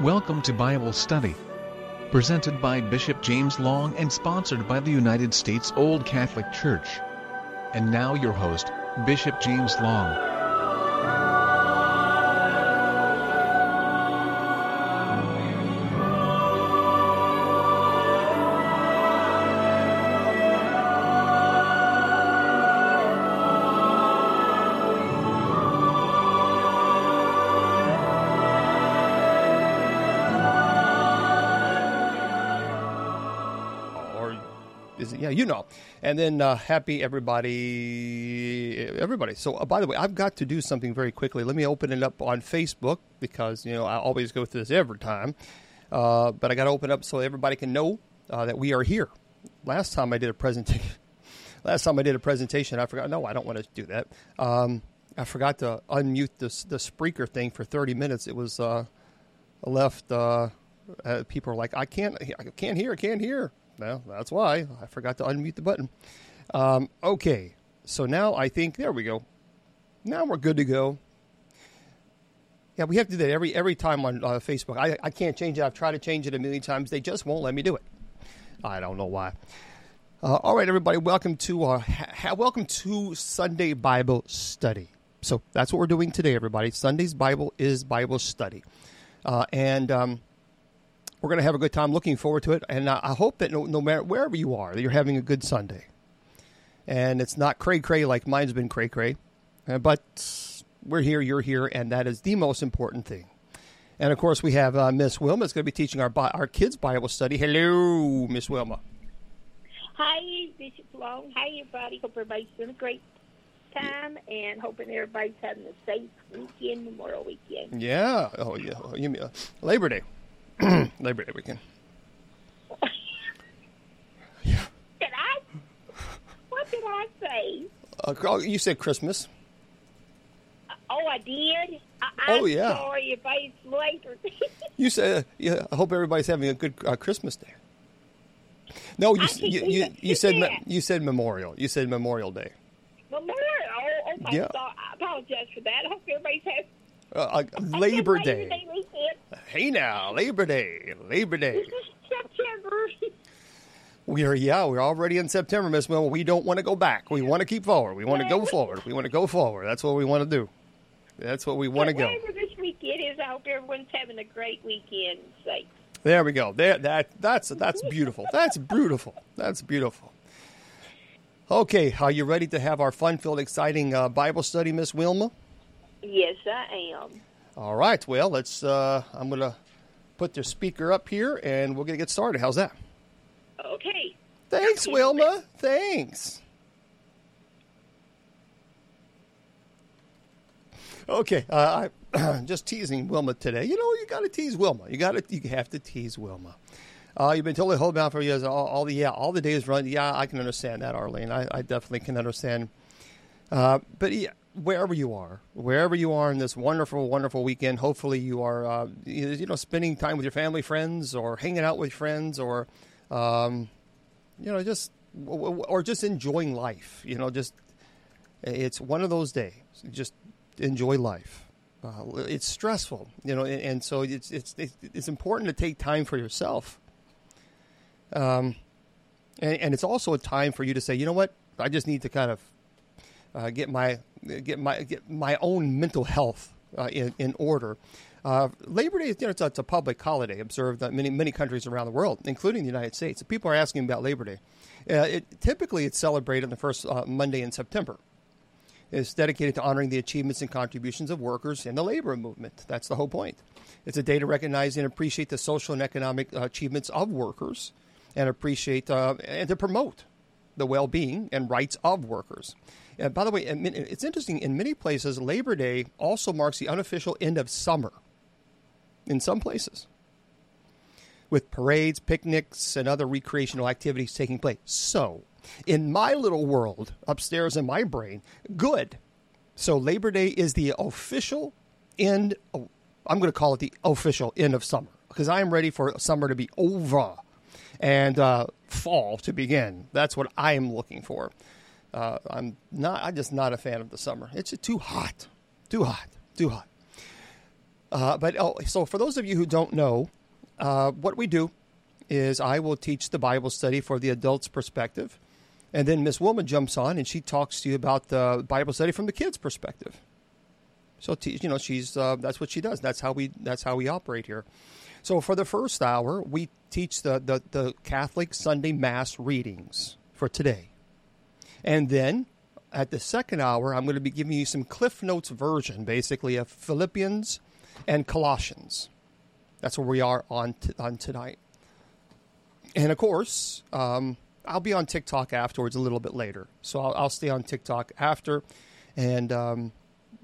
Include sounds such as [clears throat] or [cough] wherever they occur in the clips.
Welcome to Bible Study. Presented by Bishop James Long and sponsored by the United States Old Catholic Church. And now your host, Bishop James Long. You know. And then uh, happy everybody, everybody. So uh, by the way, I've got to do something very quickly. Let me open it up on Facebook because you know I always go through this every time. Uh, but I got to open up so everybody can know uh, that we are here. Last time I did a presentation, [laughs] last time I did a presentation, I forgot. No, I don't want to do that. Um, I forgot to unmute the the Spreaker thing for 30 minutes. It was uh, left. Uh, uh, people are like, I can't, I can't hear, I can't hear. Well, that's why I forgot to unmute the button. Um, okay, so now I think there we go. Now we're good to go. Yeah, we have to do that every every time on uh, Facebook. I, I can't change it. I've tried to change it a million times. They just won't let me do it. I don't know why. Uh, all right, everybody, welcome to uh, ha- welcome to Sunday Bible Study. So that's what we're doing today, everybody. Sunday's Bible is Bible study, uh, and um, we're going to have a good time. Looking forward to it, and I, hope that no, no matter wherever you are, that you're having a good Sunday, and it's not cray cray like mine's been cray cray, uh, but we're here, you're here, and that is the most important thing. And of course, we have uh, Miss Wilma is going to be teaching our our kids Bible study. Hello, Miss Wilma. Hi, Bishop Long. Hi, everybody. Hope everybody's having a great time and hoping everybody's having a safe weekend, Memorial Weekend. Yeah. Oh, yeah. Oh, you mean uh, Labor Day? [clears throat] Labor Day weekend. [laughs] yeah. Did I? What did I say? Uh, oh, you said Christmas. Oh, I did? I, Oh, I'm yeah. sorry if I later. [laughs] You said, yeah, I hope everybody's having a good uh, Christmas day. No, you I s- you you, you said me- you said Memorial. You said Memorial Day. Memorial. Oh, oh my Yeah. God. I apologize for that. I hope everybody's having Uh, Labor Day. Hey now, Labor Day, Labor Day. September. We are yeah, we're already in September, Miss Wilma. We don't want to go back. We want to keep forward. We want to go forward. We want to go forward. That's what we want to do. That's what we want to go. Whatever this weekend is, I hope everyone's having a great weekend. There we go. There that that's that's beautiful. That's [laughs] beautiful. That's beautiful. Okay, are you ready to have our fun-filled, exciting uh, Bible study, Miss Wilma? Yes, I am. All right. Well, let's. Uh, I'm gonna put the speaker up here, and we're gonna get started. How's that? Okay. Thanks, Wilma. Thanks. Okay, uh, I [clears throat] just teasing Wilma today. You know, you got to tease Wilma. You got to, you have to tease Wilma. Uh, you've been totally hold down for years. All, all the yeah, all the days run. Yeah, I can understand that, Arlene. I, I definitely can understand. Uh, but yeah, wherever you are, wherever you are in this wonderful, wonderful weekend, hopefully you are, uh, you know, spending time with your family, friends, or hanging out with friends, or, um, you know, just or just enjoying life. You know, just it's one of those days. Just enjoy life. Uh, it's stressful, you know, and, and so it's, it's it's it's important to take time for yourself. Um, and, and it's also a time for you to say, you know what, I just need to kind of uh, get my get my get my own mental health uh, in in order. Uh, Labor Day, you know, it's a, it's a public holiday observed in many many countries around the world, including the United States. People are asking about Labor Day. Uh, it, typically, it's celebrated on the first uh, Monday in September. It's dedicated to honoring the achievements and contributions of workers in the labor movement. That's the whole point. It's a day to recognize and appreciate the social and economic uh, achievements of workers, and appreciate uh, and to promote the well-being and rights of workers. Uh, by the way, it's interesting. In many places, Labor Day also marks the unofficial end of summer. In some places, with parades, picnics, and other recreational activities taking place. So, in my little world upstairs in my brain, good. So Labor Day is the official end. I'm going to call it the official end of summer because I am ready for summer to be over and uh, fall to begin. That's what I am looking for. Uh, I'm not. I'm just not a fan of the summer. It's too hot, too hot, too hot. Uh, but oh, so for those of you who don't know, uh, what we do is I will teach the Bible study for the adult's perspective. And then Miss Wilma jumps on and she talks to you about the Bible study from the kids' perspective. So you know she's uh, that's what she does. That's how we that's how we operate here. So for the first hour, we teach the, the, the Catholic Sunday Mass readings for today. And then at the second hour, I'm going to be giving you some Cliff Notes version, basically, of Philippians and Colossians. That's where we are on, t- on tonight. And of course, um, I'll be on TikTok afterwards a little bit later. So I'll, I'll stay on TikTok after, and um,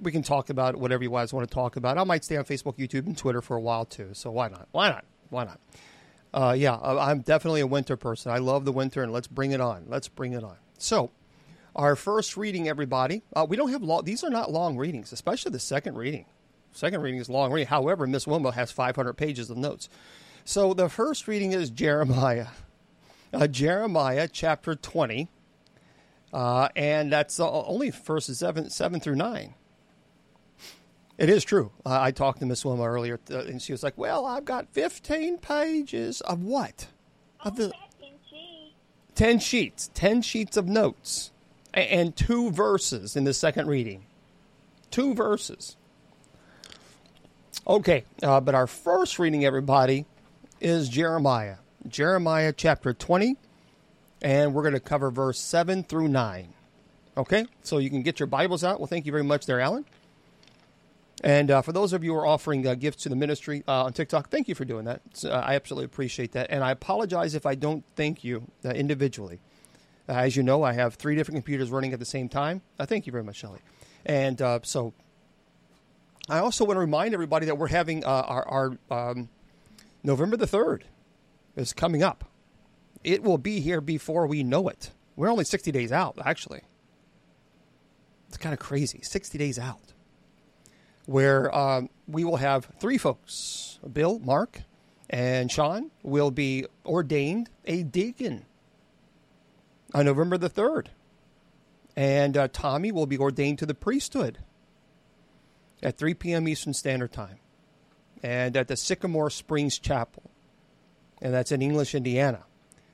we can talk about whatever you guys want to talk about. I might stay on Facebook, YouTube, and Twitter for a while too. So why not? Why not? Why not? Uh, yeah, I'm definitely a winter person. I love the winter, and let's bring it on. Let's bring it on. So, our first reading, everybody. Uh, we don't have long. These are not long readings, especially the second reading. Second reading is long reading. However, Miss Wilma has 500 pages of notes. So the first reading is Jeremiah uh, Jeremiah chapter 20. Uh, and that's uh, only verses 7, 7 through 9. It is true. Uh, I talked to Miss Wilma earlier, uh, and she was like, "Well, I've got fifteen pages of what? Of the ten sheets, ten sheets of notes, and, two verses in the second reading. Two verses. Okay, uh, but our first reading, everybody, is Jeremiah Jeremiah chapter 20, and we're going to cover verse 7 through 9. Okay, so you can get your Bibles out. Well, thank you very much there, Alan. And uh, for those of you who are offering uh, gifts to the ministry uh, on TikTok, thank you for doing that. Uh, I absolutely appreciate that. And I apologize if I don't thank you uh, individually. Uh, as you know, I have three different computers running at the same time. thank you very much, Shelley. And so I also want to remind everybody that we're having our, our um, November the 3rd is coming up. It will be here before we know it. We're only 60 days out, actually. It's kind of crazy. 60 days out. Where um, we will have three folks Bill, Mark, and Sean will be ordained a deacon on November the 3rd. And uh, Tommy will be ordained to the priesthood at 3 p.m. Eastern Standard Time and at the Sycamore Springs Chapel and that's in English, Indiana.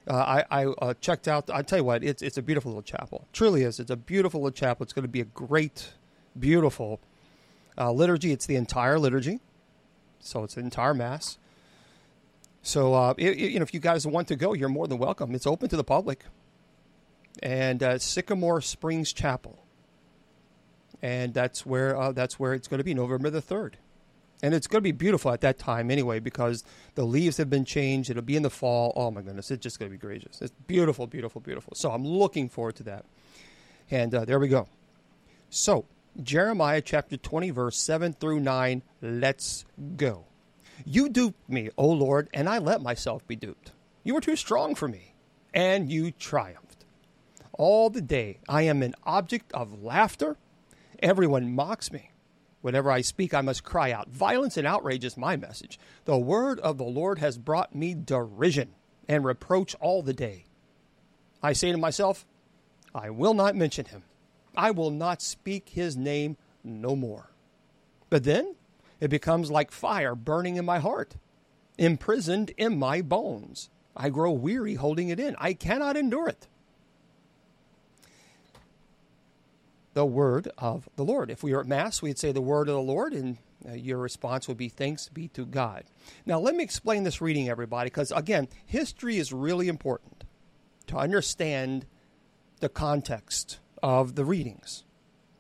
Uh, I, I uh, checked out. I'll tell you what, it's it's a beautiful little chapel. truly is. It's a beautiful little chapel. It's going to be a great, beautiful uh, liturgy. It's the entire liturgy, so it's the entire mass. So uh, it, it, you know, if you guys want to go, you're more than welcome. It's open to the public, and uh, Sycamore Springs Chapel, and that's where uh, that's where it's going to be November the third and it's going to be beautiful at that time anyway because the leaves have been changed. It'll be in the fall. Oh my goodness, it's just going to be gorgeous. It's beautiful, beautiful, beautiful. So I'm looking forward to that. And uh, there we go. So Jeremiah chapter 20, verse 7 through 9. Let's go. You duped me, O Lord, and I let myself be duped. You were too strong for me, and you triumphed. All the day I am an object of laughter. Everyone mocks me. Whenever I speak, I must cry out. Violence and outrage is my message. The word of the Lord has brought me derision and reproach all the day. I say to myself, I will not mention him. I will not speak his name no more. But then it becomes like fire burning in my heart, imprisoned in my bones. I grow weary holding it in. I cannot endure it. The word of the Lord. If we were at Mass, we'd say the word of the Lord, and uh, your response would be thanks be to God. Now, let me explain this reading, everybody, because again, history is really important to understand the context of the readings.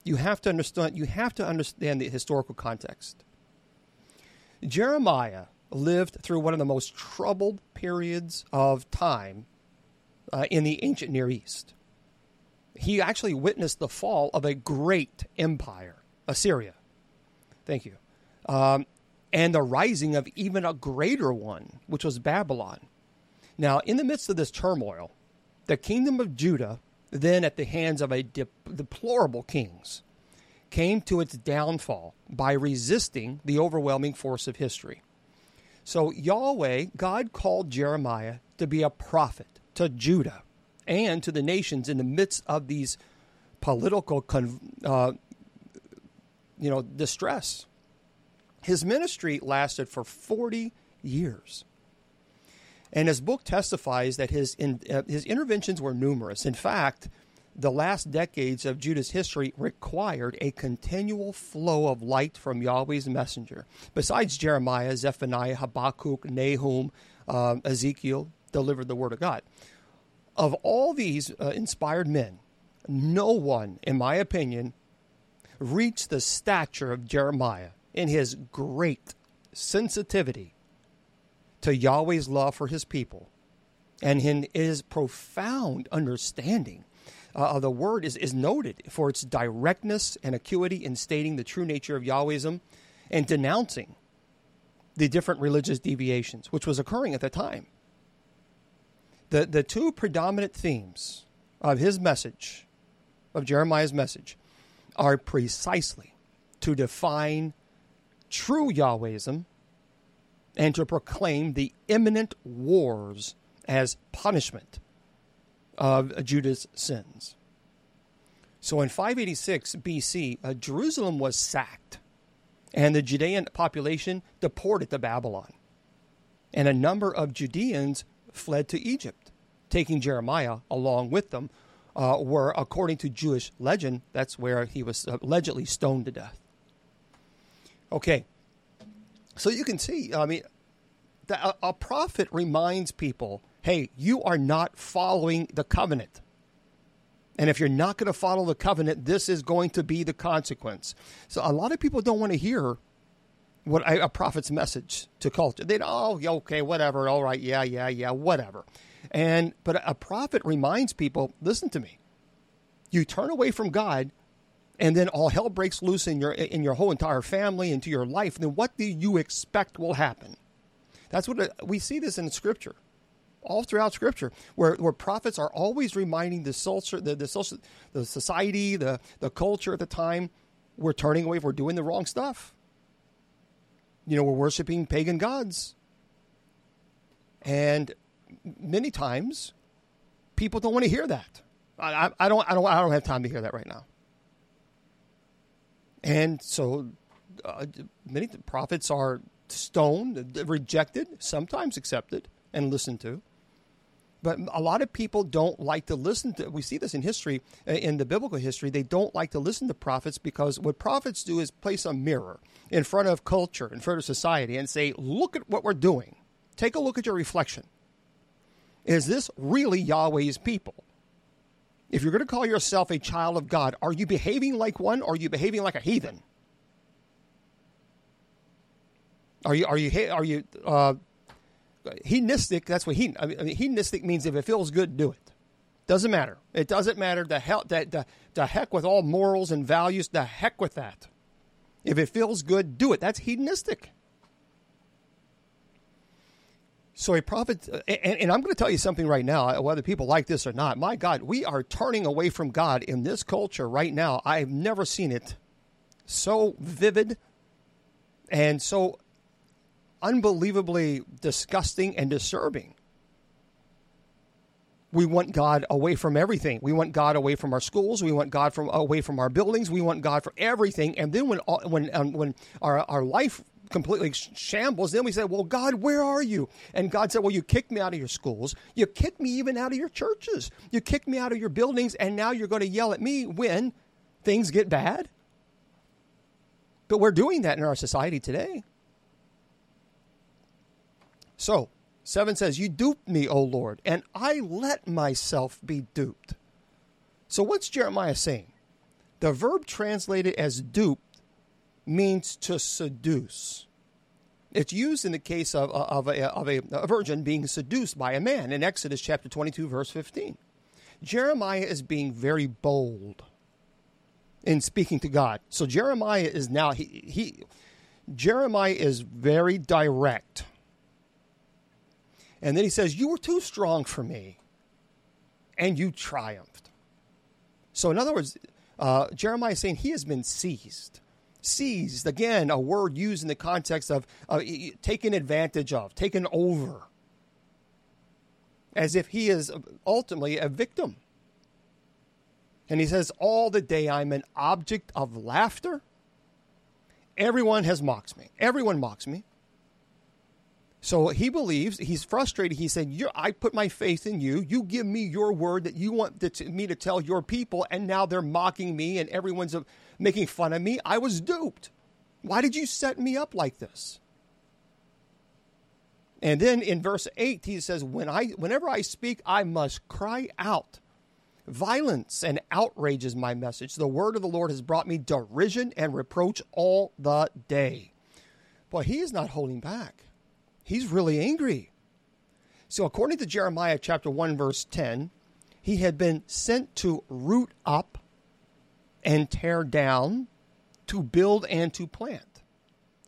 You have to understand. You have to understand the historical context. Jeremiah lived through one of the most troubled periods of time uh, in the ancient Near East. He actually witnessed the fall of a great empire, Assyria. Thank you. Um, and the rising of even a greater one, which was Babylon. Now, in the midst of this turmoil, the kingdom of Judah, then at the hands of a de- deplorable kings, came to its downfall by resisting the overwhelming force of history. So, Yahweh, God called Jeremiah to be a prophet to Judah and to the nations in the midst of these political, uh, you know, distress. His ministry lasted for 40 years. And his book testifies that his, in, uh, his interventions were numerous. In fact, the last decades of Judah's history required a continual flow of light from Yahweh's messenger. Besides Jeremiah, Zephaniah, Habakkuk, Nahum, uh, Ezekiel delivered the word of God. Of all these uh, inspired men, no one, in my opinion, reached the stature of Jeremiah in his great sensitivity to Yahweh's love for his people and in his profound understanding uh, the word is, is noted for its directness and acuity in stating the true nature of Yahwehism and denouncing the different religious deviations, which was occurring at the time. The, the two predominant themes of his message, of Jeremiah's message, are precisely to define true Yahwehism and to proclaim the imminent wars as punishment of Judah's sins. So in 586 BC, uh, Jerusalem was sacked, and the Judean population deported to Babylon. And a number of Judeans fled to Egypt, taking Jeremiah along with them, uh, where, according to Jewish legend, that's where he was allegedly stoned to death. Okay, so you can see, I mean, the, a, prophet reminds people hey, you are not following the covenant. And if you're not going to follow the covenant, this is going to be the consequence. So a lot of people don't want to hear what a prophet's message to culture. They oh okay whatever all right yeah yeah yeah whatever, and but a prophet reminds people listen to me. You turn away from God, and then all hell breaks loose in your in your whole entire family into your life. Then what do you expect will happen? That's what it, we see this in Scripture all throughout Scripture, where, where prophets are always reminding the social, the, the social, the society, the the culture at the time, we're turning away, we're doing the wrong stuff. You know, we're worshiping pagan gods, and many times, people don't want to hear that. I, I, don't, I don't, I don't have time to hear that right now. And so, uh, many prophets are stoned, rejected, sometimes accepted and listened to. But a lot of people don't like to listen to. We see this in history, uh, in the biblical history. They don't like to listen to prophets because what prophets do is place a mirror in front of culture, in front of society, and say, "Look at what we're doing. Take a look at your reflection. Is this really Yahweh's people?" If you're going to call yourself a child of God, are you behaving like one or are you behaving like a heathen? Are you are you are you uh, hedonistic, that's what he, I mean, hedonistic means if it feels good, do it. Doesn't matter. It doesn't matter. The, hell, the, the, the heck with all morals and values, the heck with that. If it feels good, do it. That's hedonistic. So a prophet, and, and, I'm going to tell you something right now, whether people like this or not. My God, we are turning away from God in this culture right now. I've never seen it so vivid and so unbelievably disgusting and disturbing. We want God away from everything. We want God away from our schools. We want God from away from our buildings. We want God for everything. And then when when um, when our our life completely shambles, then we said, "Well, God, where are you?" And God said, "Well, you kicked me out of your schools. You kicked me even out of your churches. You kicked me out of your buildings, and now you're going to yell at me when things get bad." But we're doing that in our society today. So, 7 says, You duped me, O Lord, and I let myself be duped. So, what's Jeremiah saying? The verb translated as duped means to seduce. It's used in the case of, of, a, of a, a virgin being seduced by a man in Exodus chapter 22, verse 15. Jeremiah is being very bold in speaking to God. So Jeremiah is now he he Jeremiah is very direct. And then he says, "You were too strong for me, and you triumphed." So in other words, uh, Jeremiah is saying he has been seized. Seized again, a word used in the context of uh, taken advantage of, taken over, as if he is ultimately a victim. And he says, All the day I'm an object of laughter. Everyone has mocked me. Everyone mocks me. So he believes, he's frustrated. He said, I put my faith in you. You give me your word that you want me to tell your people, and now they're mocking me and everyone's uh, making fun of me. I was duped. Why did you set me up like this? And then in verse 8, he says, when I, Whenever I speak, I must cry out. Violence and outrage is my message. The word of the Lord has brought me derision and reproach all the day. But he is not holding back. He's really angry. So, according to Jeremiah chapter 1, verse 10, he had been sent to root up and tear down, to build and to plant.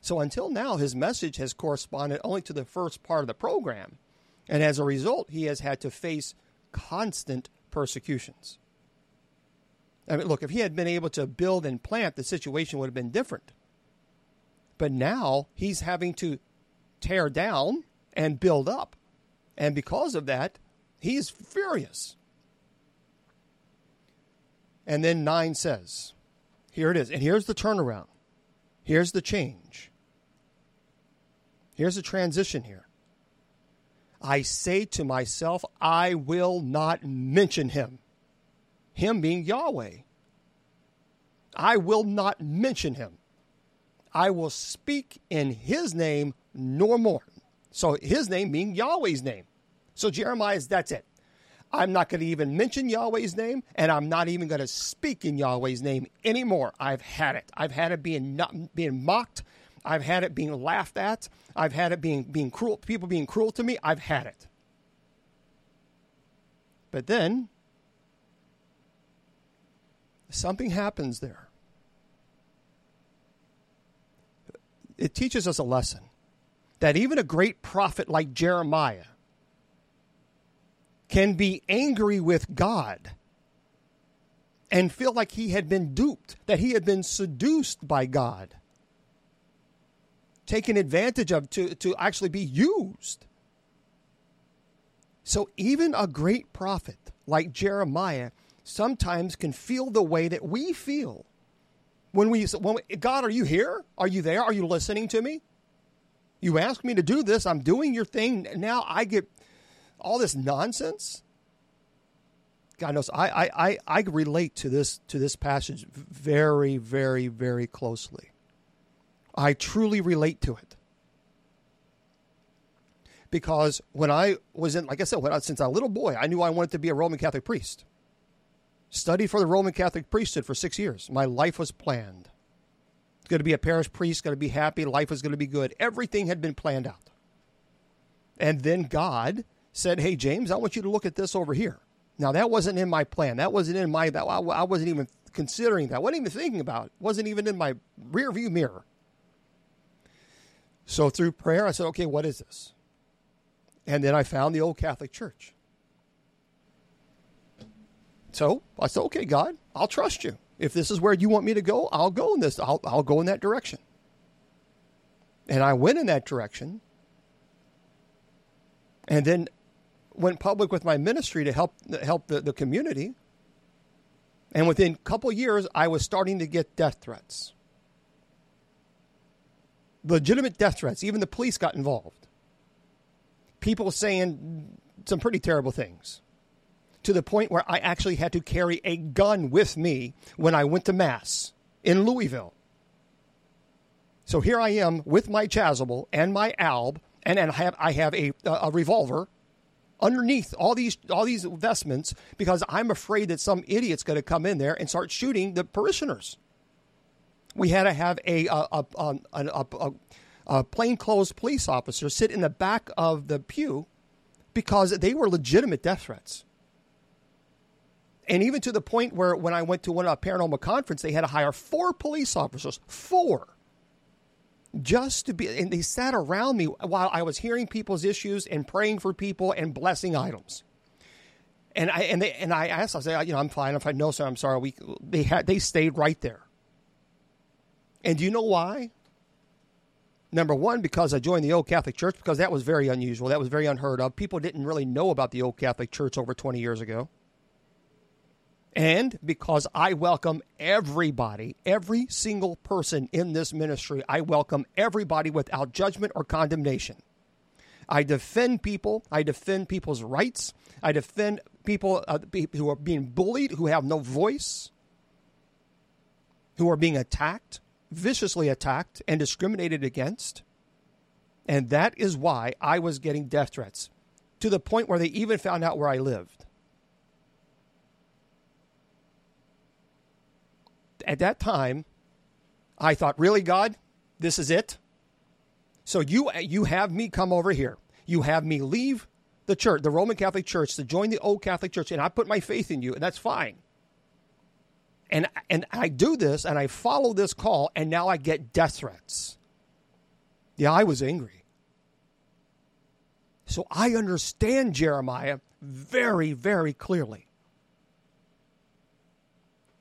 So, until now, his message has corresponded only to the first part of the program. And as a result, he has had to face constant persecutions. I mean, look, if he had been able to build and plant, the situation would have been different. But now he's having to tear down and build up. And because of that, he's furious. And then 9 says, here it is. And here's the turnaround. Here's the change. Here's the transition here. I say to myself, I will not mention him. Him being Yahweh. I will not mention him. I will speak in his name no more. So his name being Yahweh's name. So Jeremiah's, that's it. I'm not going to even mention Yahweh's name, and I'm not even going to speak in Yahweh's name anymore. I've had it. I've had it being not, being mocked. I've had it being laughed at. I've had it being being cruel, people being cruel to me. I've had it. But then something happens there. It teaches us a lesson that even a great prophet like Jeremiah can be angry with God and feel like he had been duped, that he had been seduced by God taken advantage of to, to actually be used. So even a great prophet like Jeremiah sometimes can feel the way that we feel. When we, when we, God, are you here? Are you there? Are you listening to me? You asked me to do this. I'm doing your thing. Now I get all this nonsense. God knows I, I, I, I relate to this to this passage very, very, very closely. I truly relate to it. Because when I was in, like I said, I, since I was a little boy, I knew I wanted to be a Roman Catholic priest. Studied for the Roman Catholic priesthood for six years. My life was planned. Going to be a parish priest, going to be happy, life was going to be good. Everything had been planned out. And then God said, Hey, James, I want you to look at this over here. Now, that wasn't in my plan. That wasn't in my, that, I wasn't even considering that. I wasn't even thinking about it. wasn't even in my rear view mirror. So through prayer, I said, okay, what is this? And then I found the old Catholic Church. So I said, okay, God, I'll trust you. If this is where you want me to go, I'll go in this. I'll, I'll go in that direction. And I went in that direction. And then went public with my ministry to help help the, the community. And within a couple years, I was starting to get death threats legitimate death threats. Even the police got involved. People saying some pretty terrible things to the point where I actually had to carry a gun with me when I went to Mass in Louisville. So here I am with my chasuble and my alb, and, and I have I have a a revolver underneath all these all these vestments because I'm afraid that some idiot's going to come in there and start shooting the parishioners. We had to have a a a, a, a, plainclothes police officer sit in the back of the pew because they were legitimate death threats. And even to the point where when I went to one a paranormal conference, they had to hire four police officers, four, just to be. And they sat around me while I was hearing people's issues and praying for people and blessing items. And I and they and I asked, I said, you know, I'm fine. I'm fine. No, sir, I'm sorry. We they had they stayed right there. And do you know why? Number one, because I joined the Old Catholic Church, because that was very unusual. That was very unheard of. People didn't really know about the Old Catholic Church over 20 years ago and because I welcome everybody, every single person in this ministry, I welcome everybody without judgment or condemnation. I defend people, I defend people's rights, I defend people uh, who are being bullied, who have no voice, who are being attacked, viciously attacked, and discriminated against. And that is why I was getting death threats to the point where they even found out where I lived. At that time, I thought, really, God, this is it? So you you have me come over here. You have me leave the church, the Roman Catholic Church, to join the old Catholic Church, and I put my faith in you, and that's fine. And and I do this, and I follow this call, and now I get death threats. Yeah, I was angry. So I understand Jeremiah very, very clearly.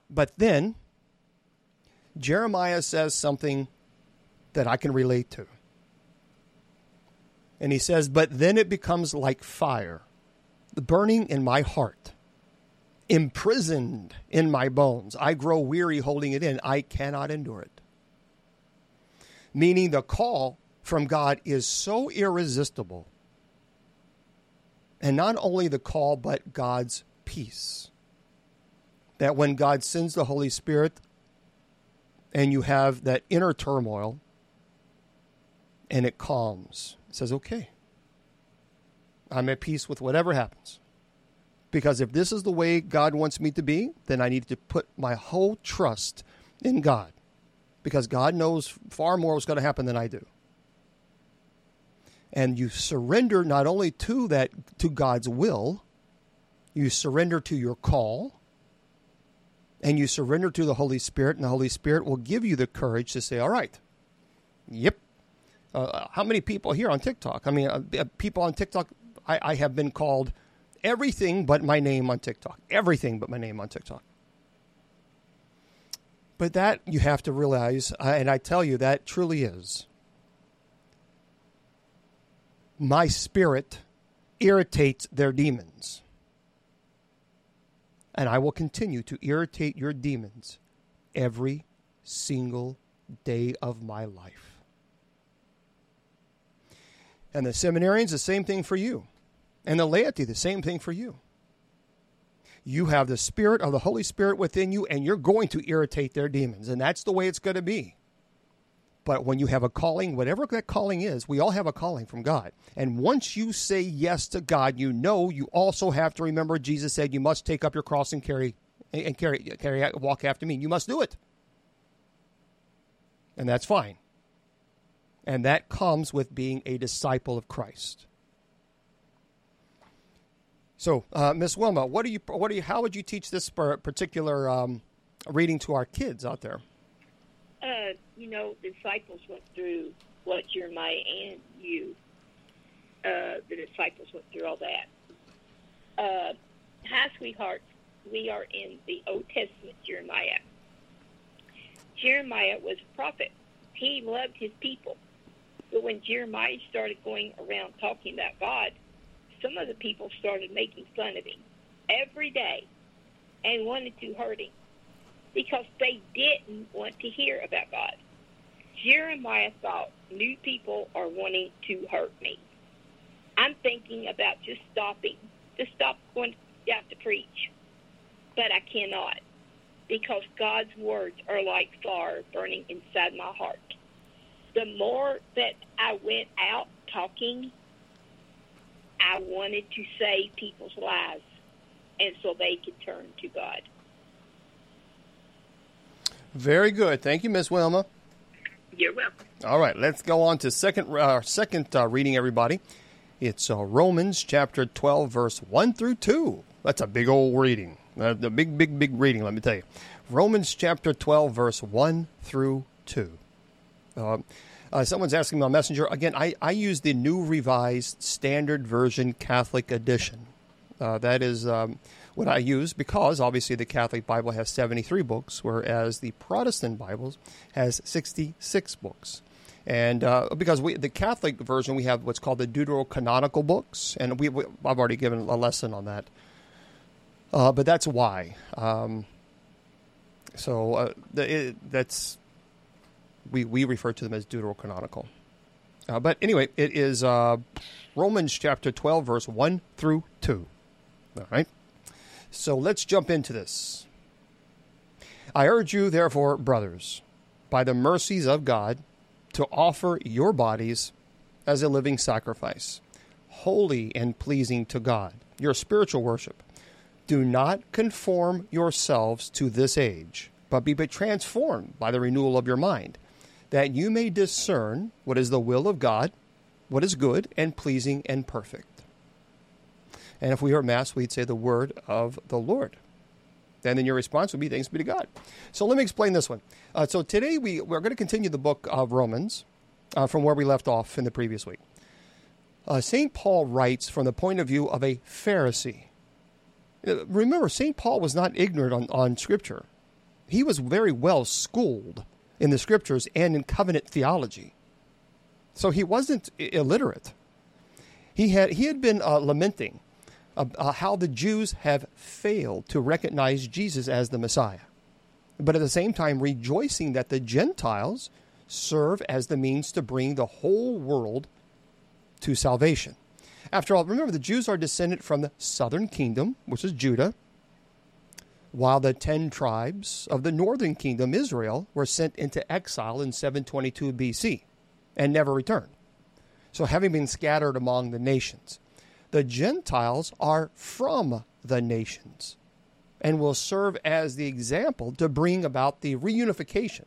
But then Jeremiah says something that I can relate to. And he says, But then it becomes like fire, the burning in my heart, imprisoned in my bones. I grow weary holding it in. I cannot endure it. Meaning the call from God is so irresistible. And not only the call, but God's peace. That when God sends the Holy Spirit, and you have that inner turmoil and it calms. It says, okay, I'm at peace with whatever happens. Because if this is the way God wants me to be, then I need to put my whole trust in God. Because God knows far more what's going to happen than I do. And you surrender not only to that to God's will, you surrender to your call, and you surrender to the Holy Spirit, and the Holy Spirit will give you the courage to say, All right, yep. Uh, how many people here on TikTok? I mean, uh, uh, people on TikTok, I, I have been called everything but my name on TikTok. Everything but my name on TikTok. But that you have to realize, uh, and I tell you, that truly is. My spirit irritates their demons and I will continue to irritate your demons every single day of my life. And the seminarians, the same thing for you. And the laity, the same thing for you. You have the Spirit of the Holy Spirit within you, and you're going to irritate their demons. And that's the way it's going to be. But when you have a calling, whatever that calling is, we all have a calling from God. And once you say yes to God, you know you also have to remember Jesus said you must take up your cross and carry and carry carry walk after me. You must do it. And that's fine. And that comes with being a disciple of Christ. So, uh, Miss Wilma, what do you what do you how would you teach this particular um, reading to our kids out there? Uh, you know, the disciples went through what Jeremiah and you, uh, the disciples went through all that. Uh, hi, sweethearts. We are in the Old Testament Jeremiah. Jeremiah was a prophet. He loved his people. But when Jeremiah started going around talking about God, some of the people started making fun of him every day and wanted to hurt him because they didn't want to hear about God. Jeremiah thought new people are wanting to hurt me. I'm thinking about just stopping, to stop going out to preach. But I cannot because God's words are like fire burning inside my heart. the more that I went out talking, I wanted to save people's lives, and so they could turn to God. Very good. Thank you, Miss Wilma. You're welcome. All right, let's go on to second uh, second uh, reading, everybody. It's uh, Romans chapter 12, verse 1 through 2. That's a big old reading. Uh, the big, big, big reading, let me tell you. Romans chapter 12, verse 1 through 2. Uh, uh, someone's asking me on Messenger. Again, I, I use the New Revised Standard Version Catholic Edition. Uh, that is um, what I use because obviously the Catholic Bible has 73 books, whereas the Protestant Bibles has 66 books. And uh, because we, the Catholic version, we have what's called the deuterocanonical books, and we, we I've already given a lesson on that. Uh, but that's why. Um, so uh, the, it, that's we we refer to them as deuterocanonical. Uh, but anyway, it is uh, Romans chapter twelve, verse one through two. All right. So let's jump into this. I urge you, therefore, brothers, by the mercies of God to offer your bodies as a living sacrifice, holy and pleasing to God, your spiritual worship. Do not conform yourselves to this age, but be transformed by the renewal of your mind, that you may discern what is the will of God, what is good and pleasing and perfect. And if we heard Mass, we'd say the word of the Lord. And then your response would be, Thanks be to God. So let me explain this one. Uh, so today we, we're going to continue the book of Romans uh, from where we left off in the previous week. Uh, St. Paul writes from the point of view of a Pharisee. Uh, remember, St. Paul was not ignorant on, on Scripture, he was very well schooled in the Scriptures and in covenant theology. So he wasn't illiterate. He had, he had been uh, lamenting uh, how the Jews have failed to recognize Jesus as the Messiah, but at the same time rejoicing that the Gentiles serve as the means to bring the whole world to salvation. After all, remember the Jews are descended from the southern kingdom, which is Judah, while the ten tribes of the northern kingdom, Israel, were sent into exile in 722 BC and never returned. So, having been scattered among the nations, the Gentiles are from the nations and will serve as the example to bring about the reunification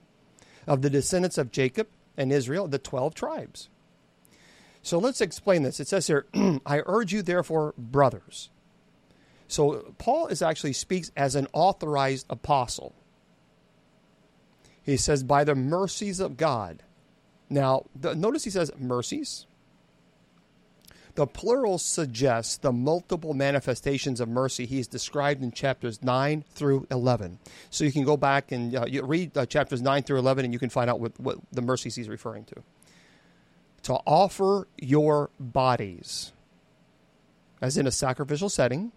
of the descendants of Jacob and Israel, the 12 tribes. So let's explain this. It says here, [clears throat] I urge you, therefore, brothers. So Paul is actually speaks as an authorized apostle. He says, by the mercies of God. Now, the, notice he says mercies. The plural suggests the multiple manifestations of mercy he's described in chapters 9 through 11. So you can go back and uh, read uh, chapters 9 through 11 and you can find out what, what the mercies he's referring to. To offer your bodies, as in a sacrificial setting,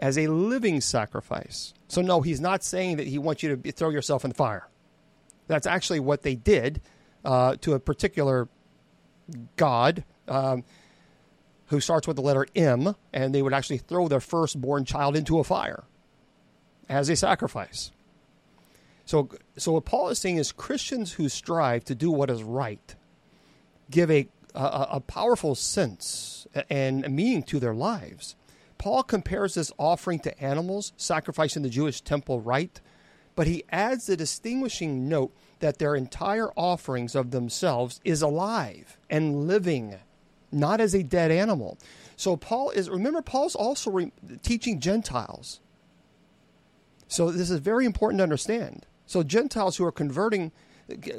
as a living sacrifice. So, no, he's not saying that he wants you to throw yourself in the fire. That's actually what they did uh, to a particular god. Um, who starts with the letter M, and they would actually throw their firstborn child into a fire as a sacrifice. So, so what Paul is saying is Christians who strive to do what is right give a, a, a powerful sense and meaning to their lives. Paul compares this offering to animals, sacrificing the Jewish temple rite, but he adds the distinguishing note that their entire offerings of themselves is alive and living not as a dead animal. So Paul is, remember, Paul's also re- teaching Gentiles. So this is very important to understand. So Gentiles who are converting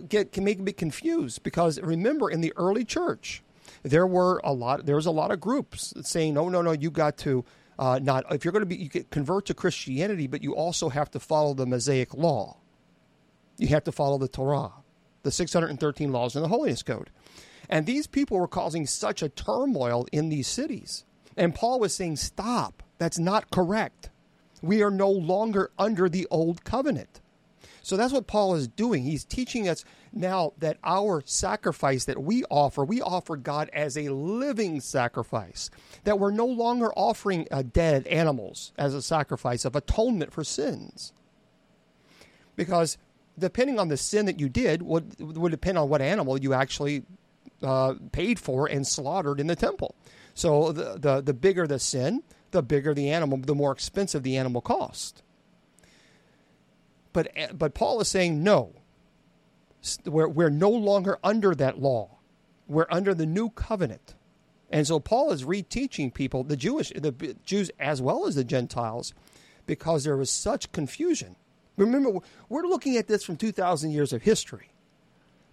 get, can make a bit confused because remember, in the early church, there were a lot. There was a lot of groups saying, "No, no, no, you got to uh, not if you're going to be you get convert to Christianity, but you also have to follow the Mosaic law. You have to follow the Torah, the 613 laws in the Holiness Code." And these people were causing such a turmoil in these cities. And Paul was saying, Stop. That's not correct. We are no longer under the old covenant. So that's what Paul is doing. He's teaching us now that our sacrifice that we offer, we offer God as a living sacrifice. That we're no longer offering uh, dead animals as a sacrifice of atonement for sins. Because depending on the sin that you did, would would depend on what animal you actually uh, paid for and slaughtered in the temple. So the, the the bigger the sin, the bigger the animal, the more expensive the animal cost. But but Paul is saying no. We're we're no longer under that law. We're under the new covenant. And so Paul is reteaching people, the Jewish, the Jews as well as the Gentiles, because there was such confusion. Remember, we're looking at this from 2,000 years of history,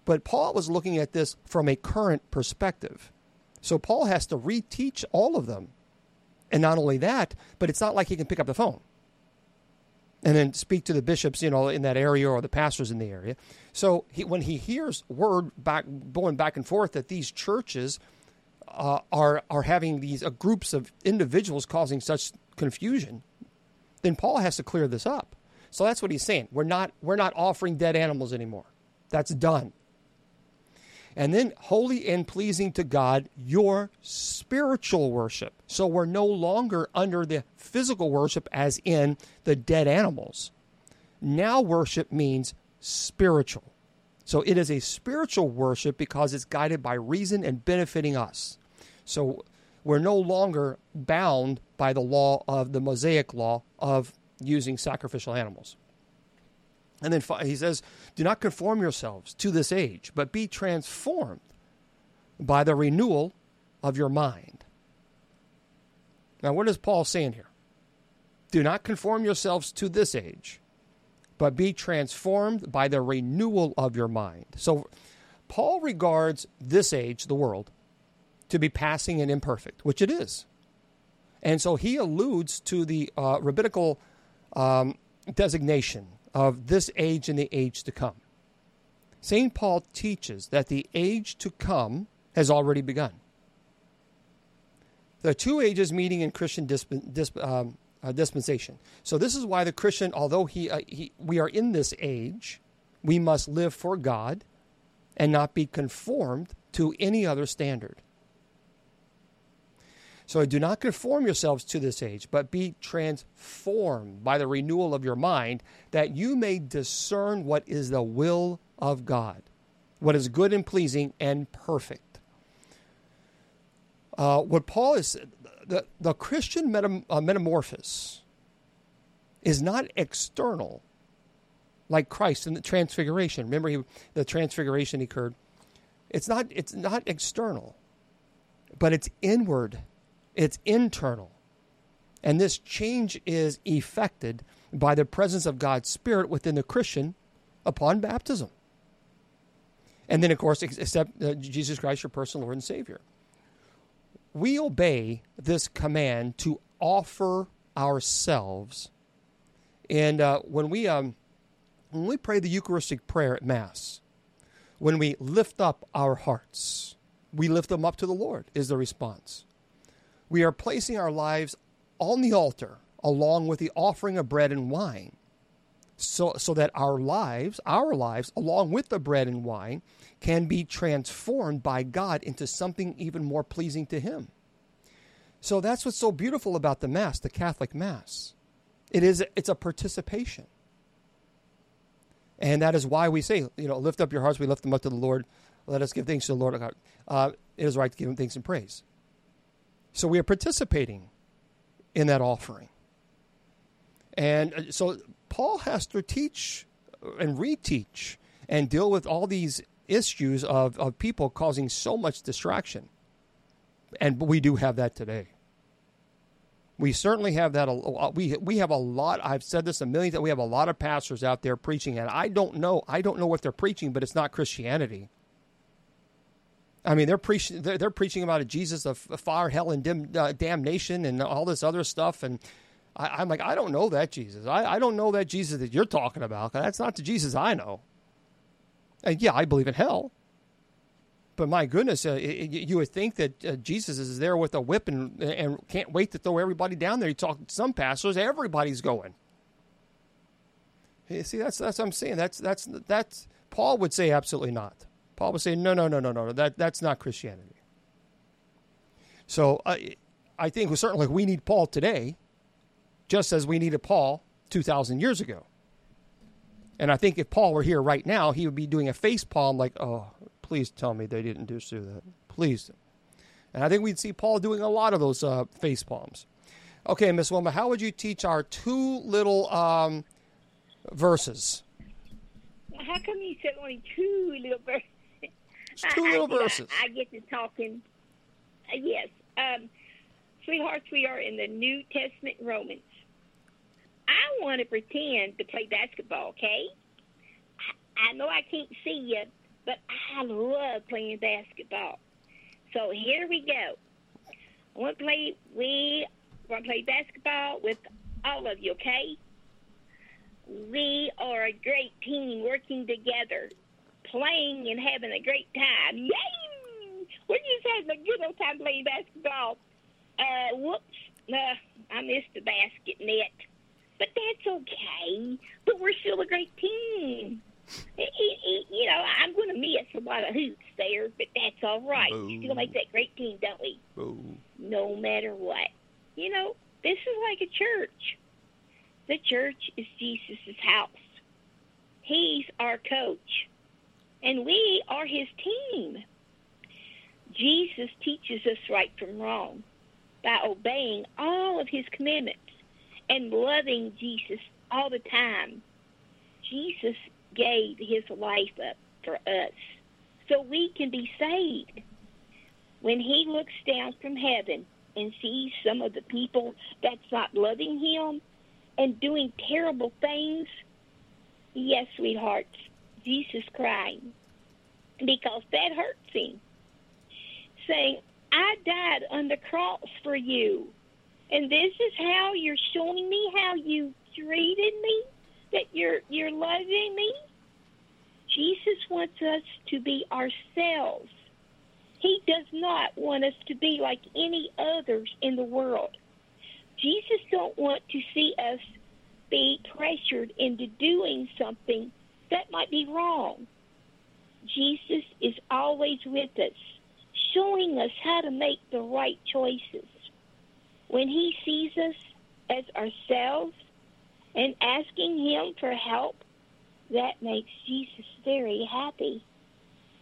but Paul was looking at this from a current perspective. So Paul has to reteach all of them. And not only that, but it's not like he can pick up the phone and then speak to the bishops, you know, in that area or the pastors in the area. So he, when he hears word back going back and forth that these churches uh, are are having these uh, groups of individuals causing such confusion, then Paul has to clear this up. So that's what he's saying. We're not we're not offering dead animals anymore. That's done. And then holy and pleasing to God, your spiritual worship. So we're no longer under the physical worship as in the dead animals. Now worship means spiritual. So it is a spiritual worship because it's guided by reason and benefiting us. So we're no longer bound by the law of the Mosaic law of using sacrificial animals. And then he says, Do not conform yourselves to this age, but be transformed by the renewal of your mind. Now, what is Paul saying here? Do not conform yourselves to this age, but be transformed by the renewal of your mind. So, Paul regards this age, the world, to be passing and imperfect, which it is. And so he alludes to the uh, rabbinical um, designation of this age and the age to come. St. Paul teaches that the age to come has already begun. There are two ages meeting in Christian disp- disp- um, uh, dispensation. So this is why the Christian, although he, uh, he, we are in this age, we must live for God and not be conformed to any other standard. So do not conform yourselves to this age, but be transformed by the renewal of your mind, that you may discern what is the will of God, what is good and pleasing and perfect. Uh, what Paul is, the, the Christian metam, uh, metamorphosis is not external like Christ in the transfiguration. Remember, he, the transfiguration occurred. It's not, it's not external, but it's inward it's internal. And this change is effected by the presence of God's Spirit within the Christian upon baptism. And then, of course, accept uh, Jesus Christ, your personal Lord and Savior. We obey this command to offer ourselves. And uh, when we um, when we pray the Eucharistic prayer at Mass, when we lift up our hearts, we lift them up to the Lord, is the response we are placing our lives on the altar along with the offering of bread and wine. So, so that our lives, our lives, along with the bread and wine, can be transformed by God into something even more pleasing to Him. So that's what's so beautiful about the Mass, the Catholic Mass. It is it's a participation. And that is why we say, you know, lift up your hearts, we lift them up to the Lord. Let us give thanks to the Lord. God. Uh, it is right to give him thanks and praise. So we are participating in that offering. And uh, so Paul has to teach and reteach and deal with all these issues of, of people causing so much distraction. And we do have that today. We certainly have that. We we have a lot. I've said this a million times. We have a lot of pastors out there preaching, and I don't know. I don't know what they're preaching, but it's not Christianity. I mean, they're preaching. They're, they're, preaching about a Jesus of fire, hell, and dim, uh, damnation, and all this other stuff. And I, am like, I don't know that Jesus. I, I don't know that Jesus that you're talking about. That's not the Jesus I know. And yeah, I believe in hell. But my goodness, uh, it, you would think that uh, Jesus is there with a whip and, and can't wait to throw everybody down there. You talk to some pastors, everybody's going. You see, that's that's what I'm saying. That's that's that's Paul would say absolutely not. Paul was saying, no, no, no, no, no, that, that's not Christianity. So I, I think certainly we need Paul today, just as we needed Paul 2,000 years ago. And I think if Paul were here right now, he would be doing a face palm like, oh, please tell me they didn't do so that. Please. And I think we'd see Paul doing a lot of those uh, face palms. Okay, Miss Wilma, how would you teach our two little um, verses? How come you said only two little verses? It's two little I, verses. I, I get to talking. Uh, yes. Um, sweethearts, we are in the New Testament Romans. I want to pretend to play basketball, okay? I, I know I can't see you, but I love playing basketball. So here we go. I want to play. We want to play basketball with all of you, okay? We are a great team working together, playing and having a great time. Yay! We're just having a good old time playing basketball. Uh, whoops. Uh, I missed the basket net. But that's okay. But we're still a great team. It, it, it, you know, I'm going to miss a lot of hoops there, but that's all right. Boo. Still make that great team, don't we? Ooh. no matter what. You know, this is like a church. The church is Jesus' house. He's our coach, and we are his team. Jesus teaches us right from wrong by obeying all of his commandments and loving Jesus all the time. Jesus gave his life up for us so we can be saved when he looks down from heaven and sees some of the people that's not loving him and doing terrible things, yes, sweethearts, Jesus crying because that hurts him. Saying, I died on the cross for you. And this is how you're showing me how you treated me, that you're you're loving me. Jesus wants us to be ourselves. He does not want us to be like any others in the world. Jesus don't want to see us be pressured into doing something that might be wrong. Jesus is always with us, showing us how to make the right choices. When he sees us as ourselves and asking him for help, that makes Jesus very happy.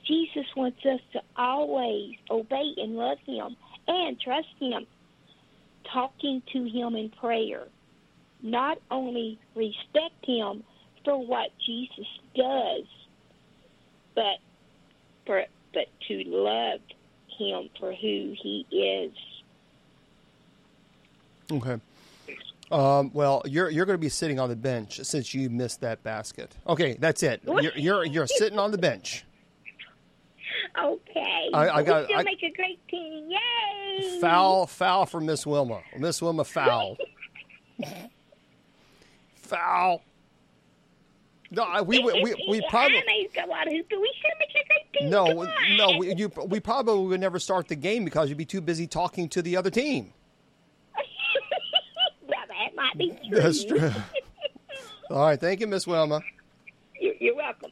Jesus wants us to always obey and love him and trust him, talking to him in prayer. Not only respect him for what Jesus does, but for but to love him for who he is. Okay. Um, well, you're you're going to be sitting on the bench since you missed that basket. Okay, that's it. You're you're, you're sitting on the bench. Okay. I- I got- we still I- make a great team. Yay! Foul, foul for Miss Wilma. Miss Wilma, foul. [laughs] foul. No, I- we we we, [laughs] we probably I may go out of hoops, but we still make a great team. no no we, you we probably would never start the game because you'd be too busy talking to the other team. [laughs] well, that might be true. That's true. [laughs] All right, thank you, Miss Wilma. You're, you're welcome.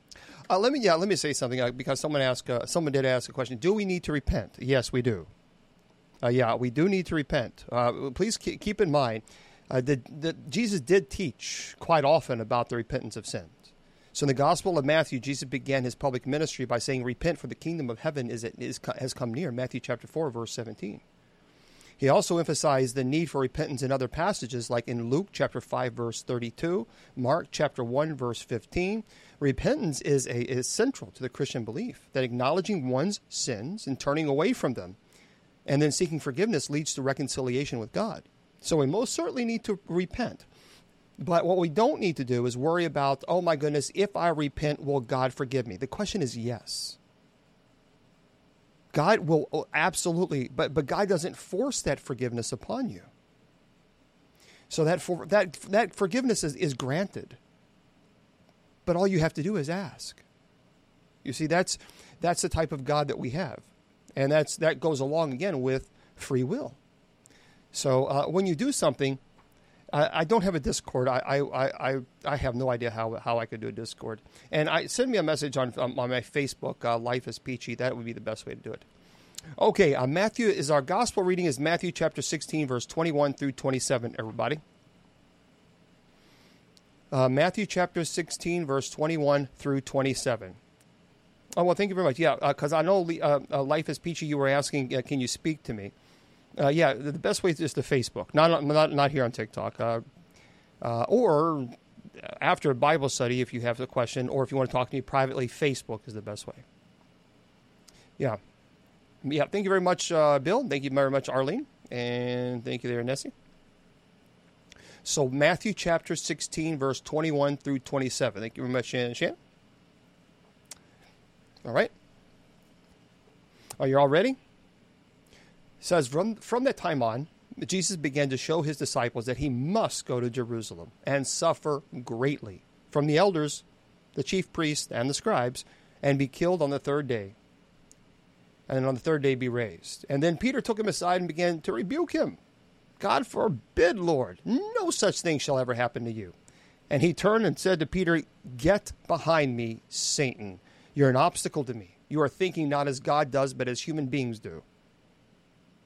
Uh, let me yeah, let me say something uh, because someone asked uh, someone did ask a question. Do we need to repent? Yes, we do. Uh, yeah, we do need to repent. Uh, please keep, in mind uh, that, that Jesus did teach quite often about the repentance of sins. So in the Gospel of Matthew, Jesus began his public ministry by saying, "Repent, for the kingdom of heaven is, is has come near." Matthew chapter four, verse seventeen. He also emphasized the need for repentance in other passages, like in Luke chapter 5, verse 32, Mark chapter 1, verse 15. Repentance is, a, is central to the Christian belief that acknowledging one's sins and turning away from them and then seeking forgiveness leads to reconciliation with God. So we most certainly need to repent. But what we don't need to do is worry about, oh my goodness, if I repent, will God forgive me? The question is yes. God will oh, absolutely, but but God doesn't force that forgiveness upon you. So that for, that that forgiveness is, is granted. But all you have to do is ask. You see, that's that's the type of God that we have, and that's that goes along again with free will. So uh, when you do something, I, don't have a Discord. I, I, I, I have no idea how, how I could do a Discord. And I send me a message on on my Facebook. Uh, Life is peachy. That would be the best way to do it. Okay, uh, Matthew is our gospel reading is Matthew chapter sixteen, verse twenty one through twenty seven. Everybody. Uh, Matthew chapter 16, verse 21 through 27. Oh, well, thank you very much. Yeah, because I know uh, uh, Life is Peachy, you were asking, uh, can you speak to me? Uh, yeah, the the best way is to Facebook, not, not, not here on TikTok. Uh, uh, or after a Bible study, if you have a question, or if you want to talk to me privately, Facebook is the best way. Yeah. Yeah, thank you very much, uh, Bill. Thank you very much, Arlene. And thank you there, Nessie. So, Matthew chapter 16, verse 21 through 27. Thank you very much, Shannon. Shannon? All right. Are you all ready? Says, from, from that time on, Jesus began to show his disciples that he must go to Jerusalem and suffer greatly from the elders, the chief priests, and the scribes, and be killed on the third day. And then on the third day be raised. And then Peter took him aside and began to rebuke him. God forbid, Lord, no such thing shall ever happen to you. And he turned and said to Peter, Get behind me, Satan. You're an obstacle to me. You are thinking not as God does, but as human beings do.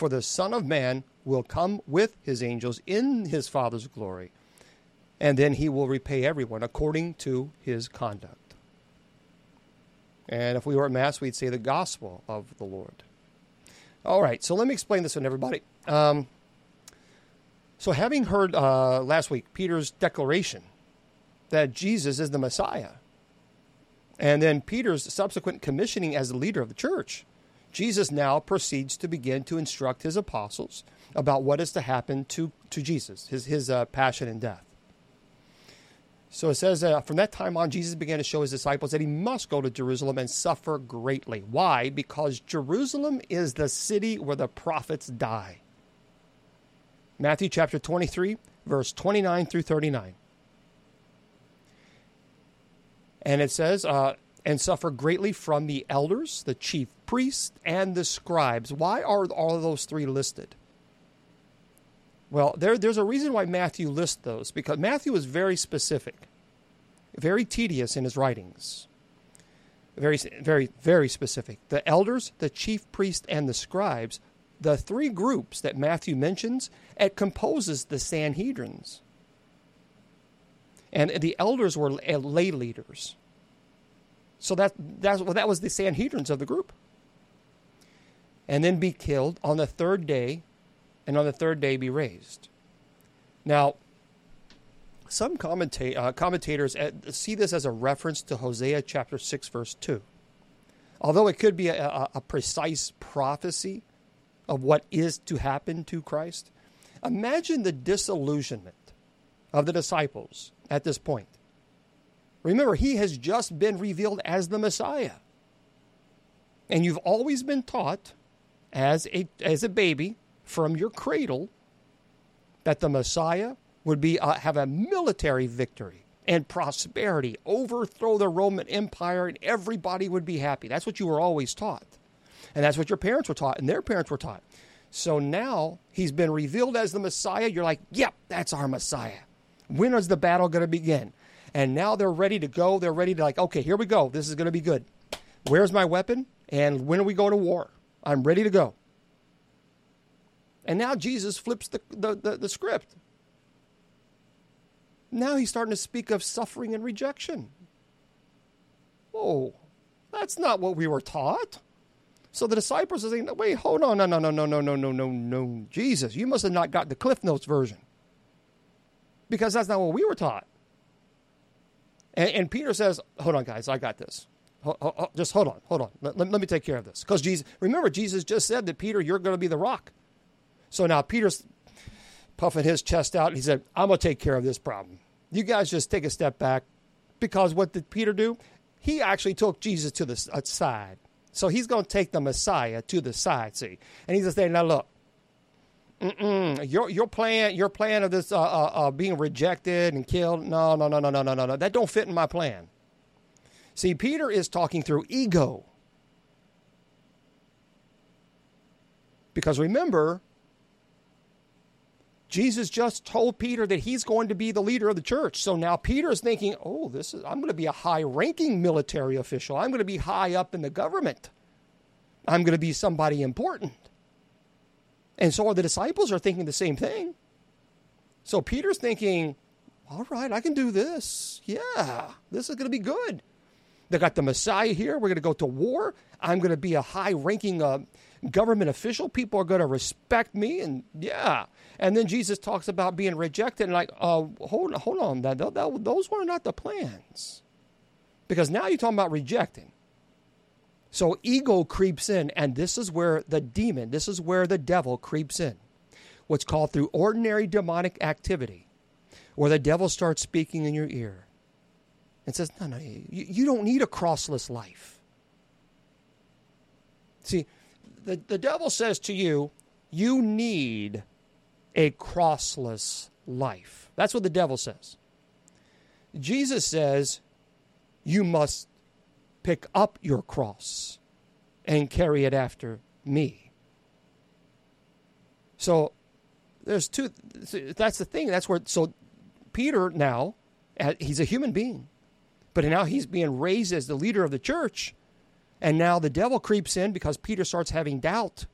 For the Son of Man will come with his angels in his Father's glory, and then he will repay everyone according to his conduct. And if we were at Mass, we'd say the gospel of the Lord. All right, so let me explain this to everybody. Um, so, having heard uh, last week Peter's declaration that Jesus is the Messiah, and then Peter's subsequent commissioning as the leader of the church, Jesus now proceeds to begin to instruct his apostles about what is to happen to, to Jesus, his, his uh, passion and death. So it says, uh, from that time on, Jesus began to show his disciples that he must go to Jerusalem and suffer greatly. Why? Because Jerusalem is the city where the prophets die. Matthew chapter 23, verse 29 through 39. And it says, uh, and suffer greatly from the elders, the chief priests, and the scribes. Why are all of those three listed? Well, there, there's a reason why Matthew lists those, because Matthew is very specific, very tedious in his writings. Very, very, very specific. The elders, the chief priests, and the scribes, the three groups that Matthew mentions, it composes the Sanhedrins. And the elders were uh, lay leaders. So that, that's, well, that was the Sanhedrins of the group. And then be killed on the third day and on the third day be raised. Now, some commenta- uh, commentators uh, see this as a reference to Hosea chapter 6, verse 2. Although it could be a, a, a precise prophecy of what is to happen to Christ, imagine the disillusionment of the disciples at this point. Remember, he has just been revealed as the Messiah. And you've always been taught as a, as a baby from your cradle that the Messiah would be uh, have a military victory and prosperity, overthrow the Roman Empire, and everybody would be happy. That's what you were always taught. And that's what your parents were taught, and their parents were taught. So now he's been revealed as the Messiah. You're like, yep, that's our Messiah. When is the battle going to begin? And now they're ready to go. They're ready to, like, okay, here we go. This is going to be good. Where's my weapon? And when are we going to war? I'm ready to go. And now Jesus flips the, the, the, the script. Now he's starting to speak of suffering and rejection. Oh, that's not what we were taught. So the disciples are saying, wait, hold on, no, no, no, no, no, no, no, no, no. Jesus, you must have not got the Cliff Notes version. Because that's not what we were taught. And, and Peter says, hold on, guys, I got this. Ho, ho, just hold on, hold on. Let, let, let me take care of this. Because Jesus, remember, Jesus just said that Peter, you're going to be the rock. So now Peter's puffing his chest out. And he said, I'm going to take care of this problem. You guys just take a step back. Because what did Peter do? He actually took Jesus to the uh, side. So he's going to take the Messiah to the side, see? And he's just saying, now look, Mm-mm. Your your plan your plan of this uh, uh, uh, being rejected and killed. No, no, no, no, no, no, no, no. That don't fit in my plan. See, Peter is talking through ego. Because remember, Jesus just told Peter that he's going to be the leader of the church. So now Peter is thinking, "Oh, this is I'm going to be a high-ranking military official. I'm going to be high up in the government. I'm going to be somebody important." And so the disciples are thinking the same thing. So Peter's thinking, "All right, I can do this. Yeah, this is going to be good." They got the Messiah here. We're going to go to war. I'm going to be a high-ranking uh, government official. People are going to respect me, and yeah. And then Jesus talks about being rejected, and like, uh, hold, on, hold on, that, that those were not the plans, because now you're talking about rejecting. So ego creeps in, and this is where the demon, this is where the devil creeps in. What's called through ordinary demonic activity, where the devil starts speaking in your ear and says, No, no, you, you don't need a crossless life. See, the, the devil says to you, You need a crossless life. That's what the devil says. Jesus says, You must pick up your cross and carry it after me. So there's two that's the thing that's where so Peter now uh, he's a human being but now he's being raised as the leader of the church. And now the devil creeps in because Peter starts having doubt,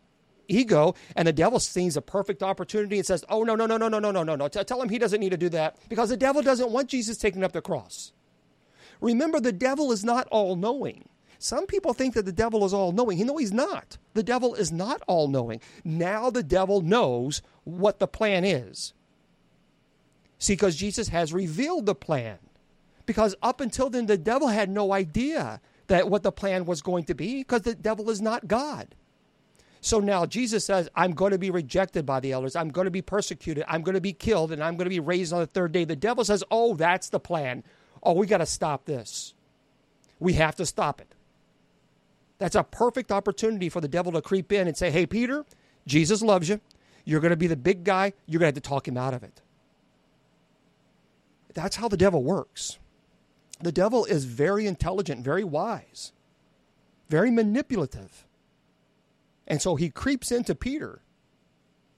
ego, and the devil sees a perfect opportunity and says, Oh, no, no, no, no, no, no, no, no, no. Tell him he doesn't need to do that because the devil doesn't want Jesus taking up the cross. Remember, the devil is not all knowing. Some people think that the devil is all knowing. No, he's not. The devil is not all knowing. Now the devil knows what the plan is. See, because Jesus has revealed the plan because up until then the devil had no idea that what the plan was going to be because the devil is not God. So now Jesus says, I'm going to be rejected by the elders. I'm going to be persecuted. I'm going to be killed and I'm going to be raised on the third day. The devil says, Oh, that's the plan. Oh, we got to stop this. We have to stop it. That's a perfect opportunity for the devil to creep in and say, Hey, Peter, Jesus loves you. You're going to be the big guy. You're going to have to talk him out of it. That's how the devil works. The devil is very intelligent, very wise, very manipulative. And so he creeps into Peter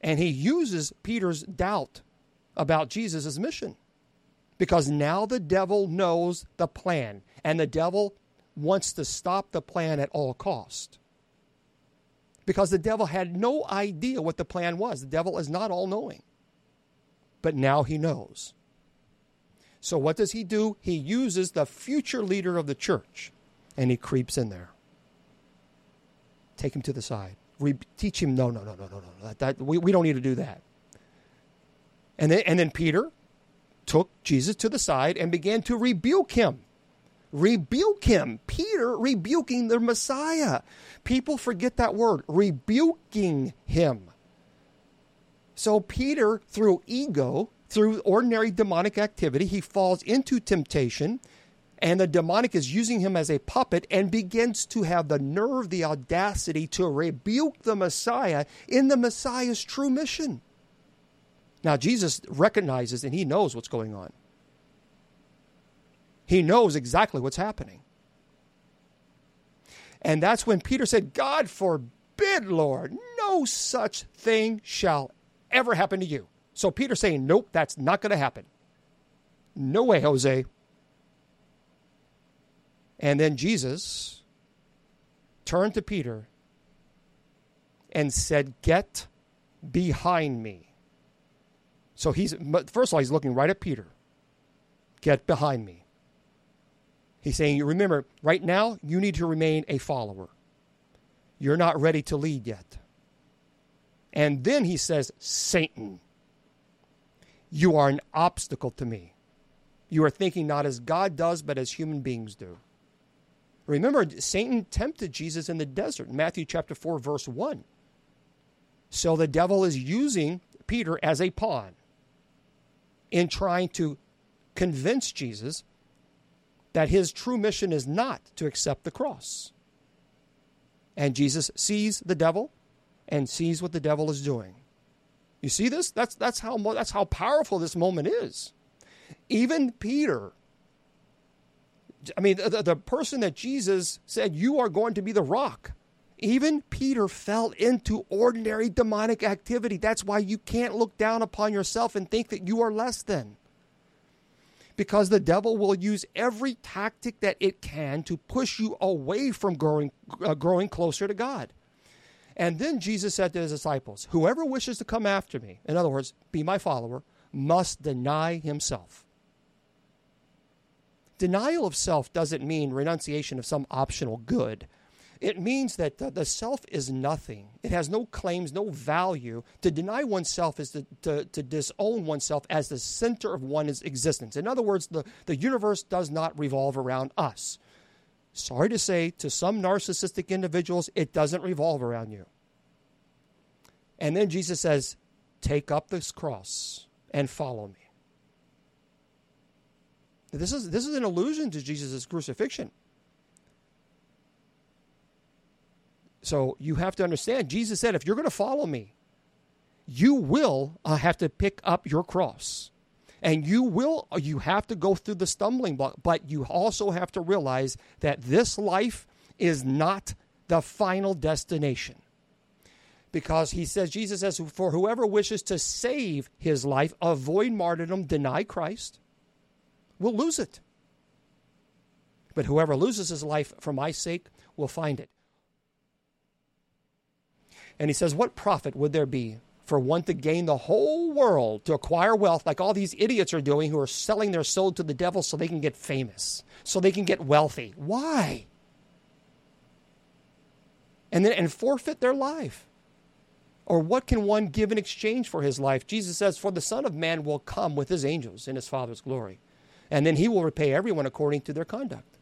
and he uses Peter's doubt about Jesus' mission. Because now the devil knows the plan, and the devil wants to stop the plan at all cost. Because the devil had no idea what the plan was. The devil is not all knowing. But now he knows. So what does he do? He uses the future leader of the church and he creeps in there. Take him to the side. Re- teach him, no, no, no, no, no, no. That, that, we, we don't need to do that. And then, and then Peter took Jesus to the side and began to rebuke him. Rebuke him. Peter rebuking the Messiah. People forget that word, rebuking him. So Peter, through ego, through ordinary demonic activity, he falls into temptation, and the demonic is using him as a puppet and begins to have the nerve, the audacity to rebuke the Messiah in the Messiah's true mission. Now, Jesus recognizes and he knows what's going on. He knows exactly what's happening. And that's when Peter said, God forbid, Lord, no such thing shall ever happen to you. So Peter's saying, nope, that's not going to happen. No way, Jose. And then Jesus turned to Peter and said, Get behind me. So he's, first of all, he's looking right at Peter. Get behind me. He's saying, you Remember, right now, you need to remain a follower. You're not ready to lead yet. And then he says, Satan. You are an obstacle to me. You are thinking not as God does, but as human beings do. Remember, Satan tempted Jesus in the desert, Matthew chapter 4, verse 1. So the devil is using Peter as a pawn in trying to convince Jesus that his true mission is not to accept the cross. And Jesus sees the devil and sees what the devil is doing. You see this? That's, that's, how, that's how powerful this moment is. Even Peter I mean, the, the person that Jesus said, You are going to be the rock. Even Peter fell into ordinary demonic activity. That's why you can't look down upon yourself and think that you are less than. Because the devil will use every tactic that it can to push you away from growing, uh, growing closer to God. And then Jesus said to his disciples, Whoever wishes to come after me, in other words, be my follower, must deny himself. Denial of self doesn't mean renunciation of some optional good. It means that the, the self is nothing. It has no claims, no value. To deny oneself is to, to, to disown oneself as the center of one's existence. In other words, the, the universe does not revolve around us. Sorry to say, to some narcissistic individuals, it doesn't revolve around you. And then Jesus says, Take up this cross and follow me. This is, this is an allusion to Jesus' crucifixion. So you have to understand, Jesus said, if you're going to follow me, you will uh, have to pick up your cross. And you will, uh, you have to go through the stumbling block, but you also have to realize that this life is not the final destination. Because he says, Jesus says, for whoever wishes to save his life, avoid martyrdom, deny Christ, will lose it. But whoever loses his life for my sake will find it. And he says, What profit would there be for one to gain the whole world, to acquire wealth, like all these idiots are doing who are selling their soul to the devil so they can get famous, so they can get wealthy? Why? And then and forfeit their life. Or what can one give in exchange for his life? Jesus says, For the Son of Man will come with his angels in his Father's glory, and then he will repay everyone according to their conduct.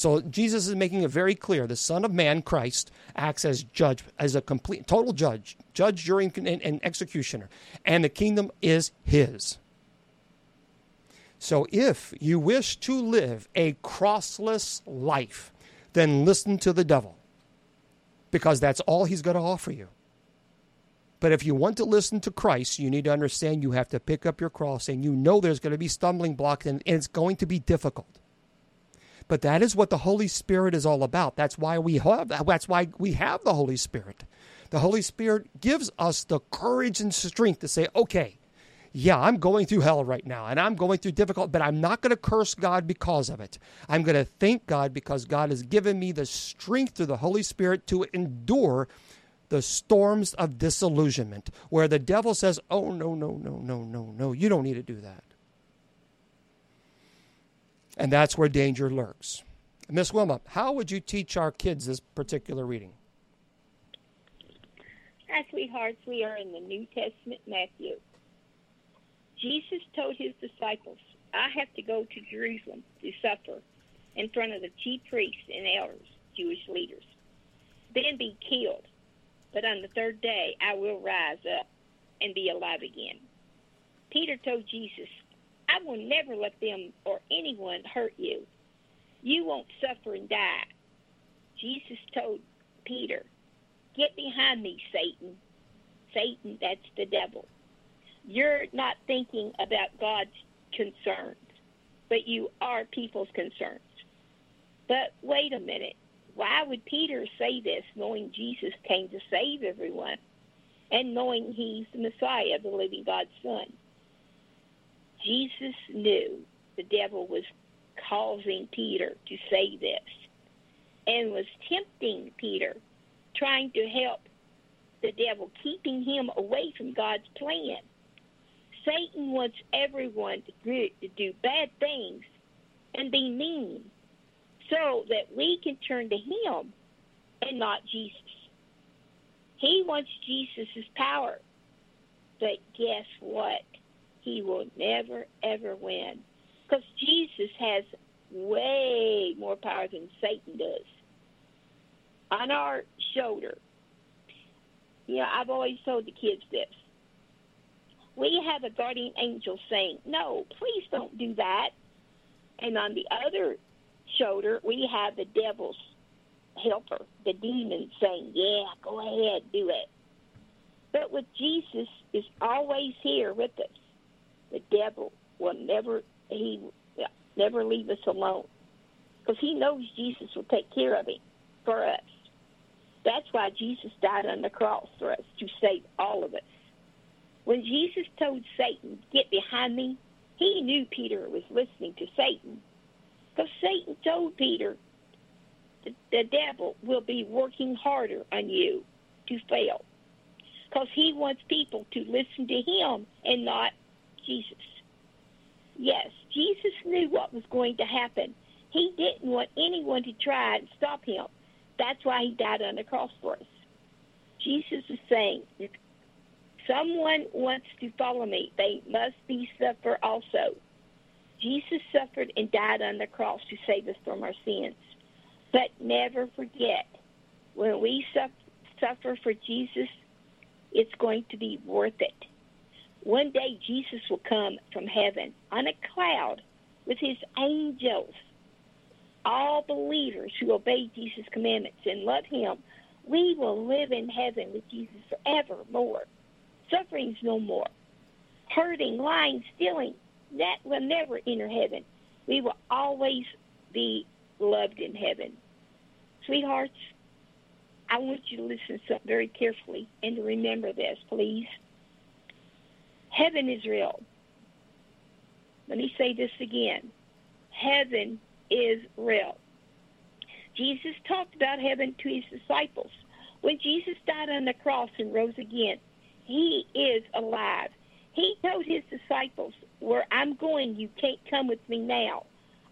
So Jesus is making it very clear the Son of Man, Christ, acts as judge, as a complete, total judge, judge, jury, and, and executioner. And the kingdom is his. So if you wish to live a crossless life, then listen to the devil because that's all he's going to offer you. But if you want to listen to Christ, you need to understand you have to pick up your cross and you know there's going to be stumbling blocks and, and it's going to be difficult. But that is what the Holy Spirit is all about. That's why we have that's why we have the Holy Spirit. The Holy Spirit gives us the courage and strength to say, "Okay, yeah, I'm going through hell right now and I'm going through difficult, but I'm not going to curse God because of it. I'm going to thank God because God has given me the strength through the Holy Spirit to endure the storms of disillusionment where the devil says, "Oh no, no, no, no, no, no, you don't need to do that." And that's where danger lurks. Miss Wilma, how would you teach our kids this particular reading? Hi, sweethearts. We are in the New Testament, Matthew. Jesus told his disciples, I have to go to Jerusalem to suffer in front of the chief priests and elders, Jewish leaders, then be killed. But on the third day, I will rise up and be alive again. Peter told Jesus, I will never let them or anyone hurt you. You won't suffer and die. Jesus told Peter, Get behind me, Satan. Satan, that's the devil. You're not thinking about God's concerns, but you are people's concerns. But wait a minute. Why would Peter say this knowing Jesus came to save everyone and knowing he's the Messiah, the living God's Son? Jesus knew the devil was causing Peter to say this and was tempting Peter, trying to help the devil, keeping him away from God's plan. Satan wants everyone to do bad things and be mean so that we can turn to him and not Jesus. He wants Jesus' power. But guess what? He will never, ever win. Because Jesus has way more power than Satan does. On our shoulder, you know, I've always told the kids this. We have a guardian angel saying, No, please don't do that. And on the other shoulder, we have the devil's helper, the demon, saying, Yeah, go ahead, do it. But with Jesus is always here with us the devil will never he never leave us alone. Because he knows Jesus will take care of him for us. That's why Jesus died on the cross for us, to save all of us. When Jesus told Satan, Get behind me, he knew Peter was listening to Satan. Because Satan told Peter, the, the devil will be working harder on you to fail. Because he wants people to listen to him and not Jesus. Yes, Jesus knew what was going to happen. He didn't want anyone to try and stop him. That's why he died on the cross for us. Jesus is saying, if someone wants to follow me, they must be suffer also. Jesus suffered and died on the cross to save us from our sins. But never forget, when we suffer for Jesus, it's going to be worth it. One day Jesus will come from heaven on a cloud with his angels. All believers who obey Jesus' commandments and love him, we will live in heaven with Jesus forevermore. Suffering's no more. Hurting, lying, stealing, that will never enter heaven. We will always be loved in heaven. Sweethearts, I want you to listen very carefully and to remember this, please. Heaven is real. Let me say this again. Heaven is real. Jesus talked about heaven to his disciples. When Jesus died on the cross and rose again, he is alive. He told his disciples, Where I'm going, you can't come with me now.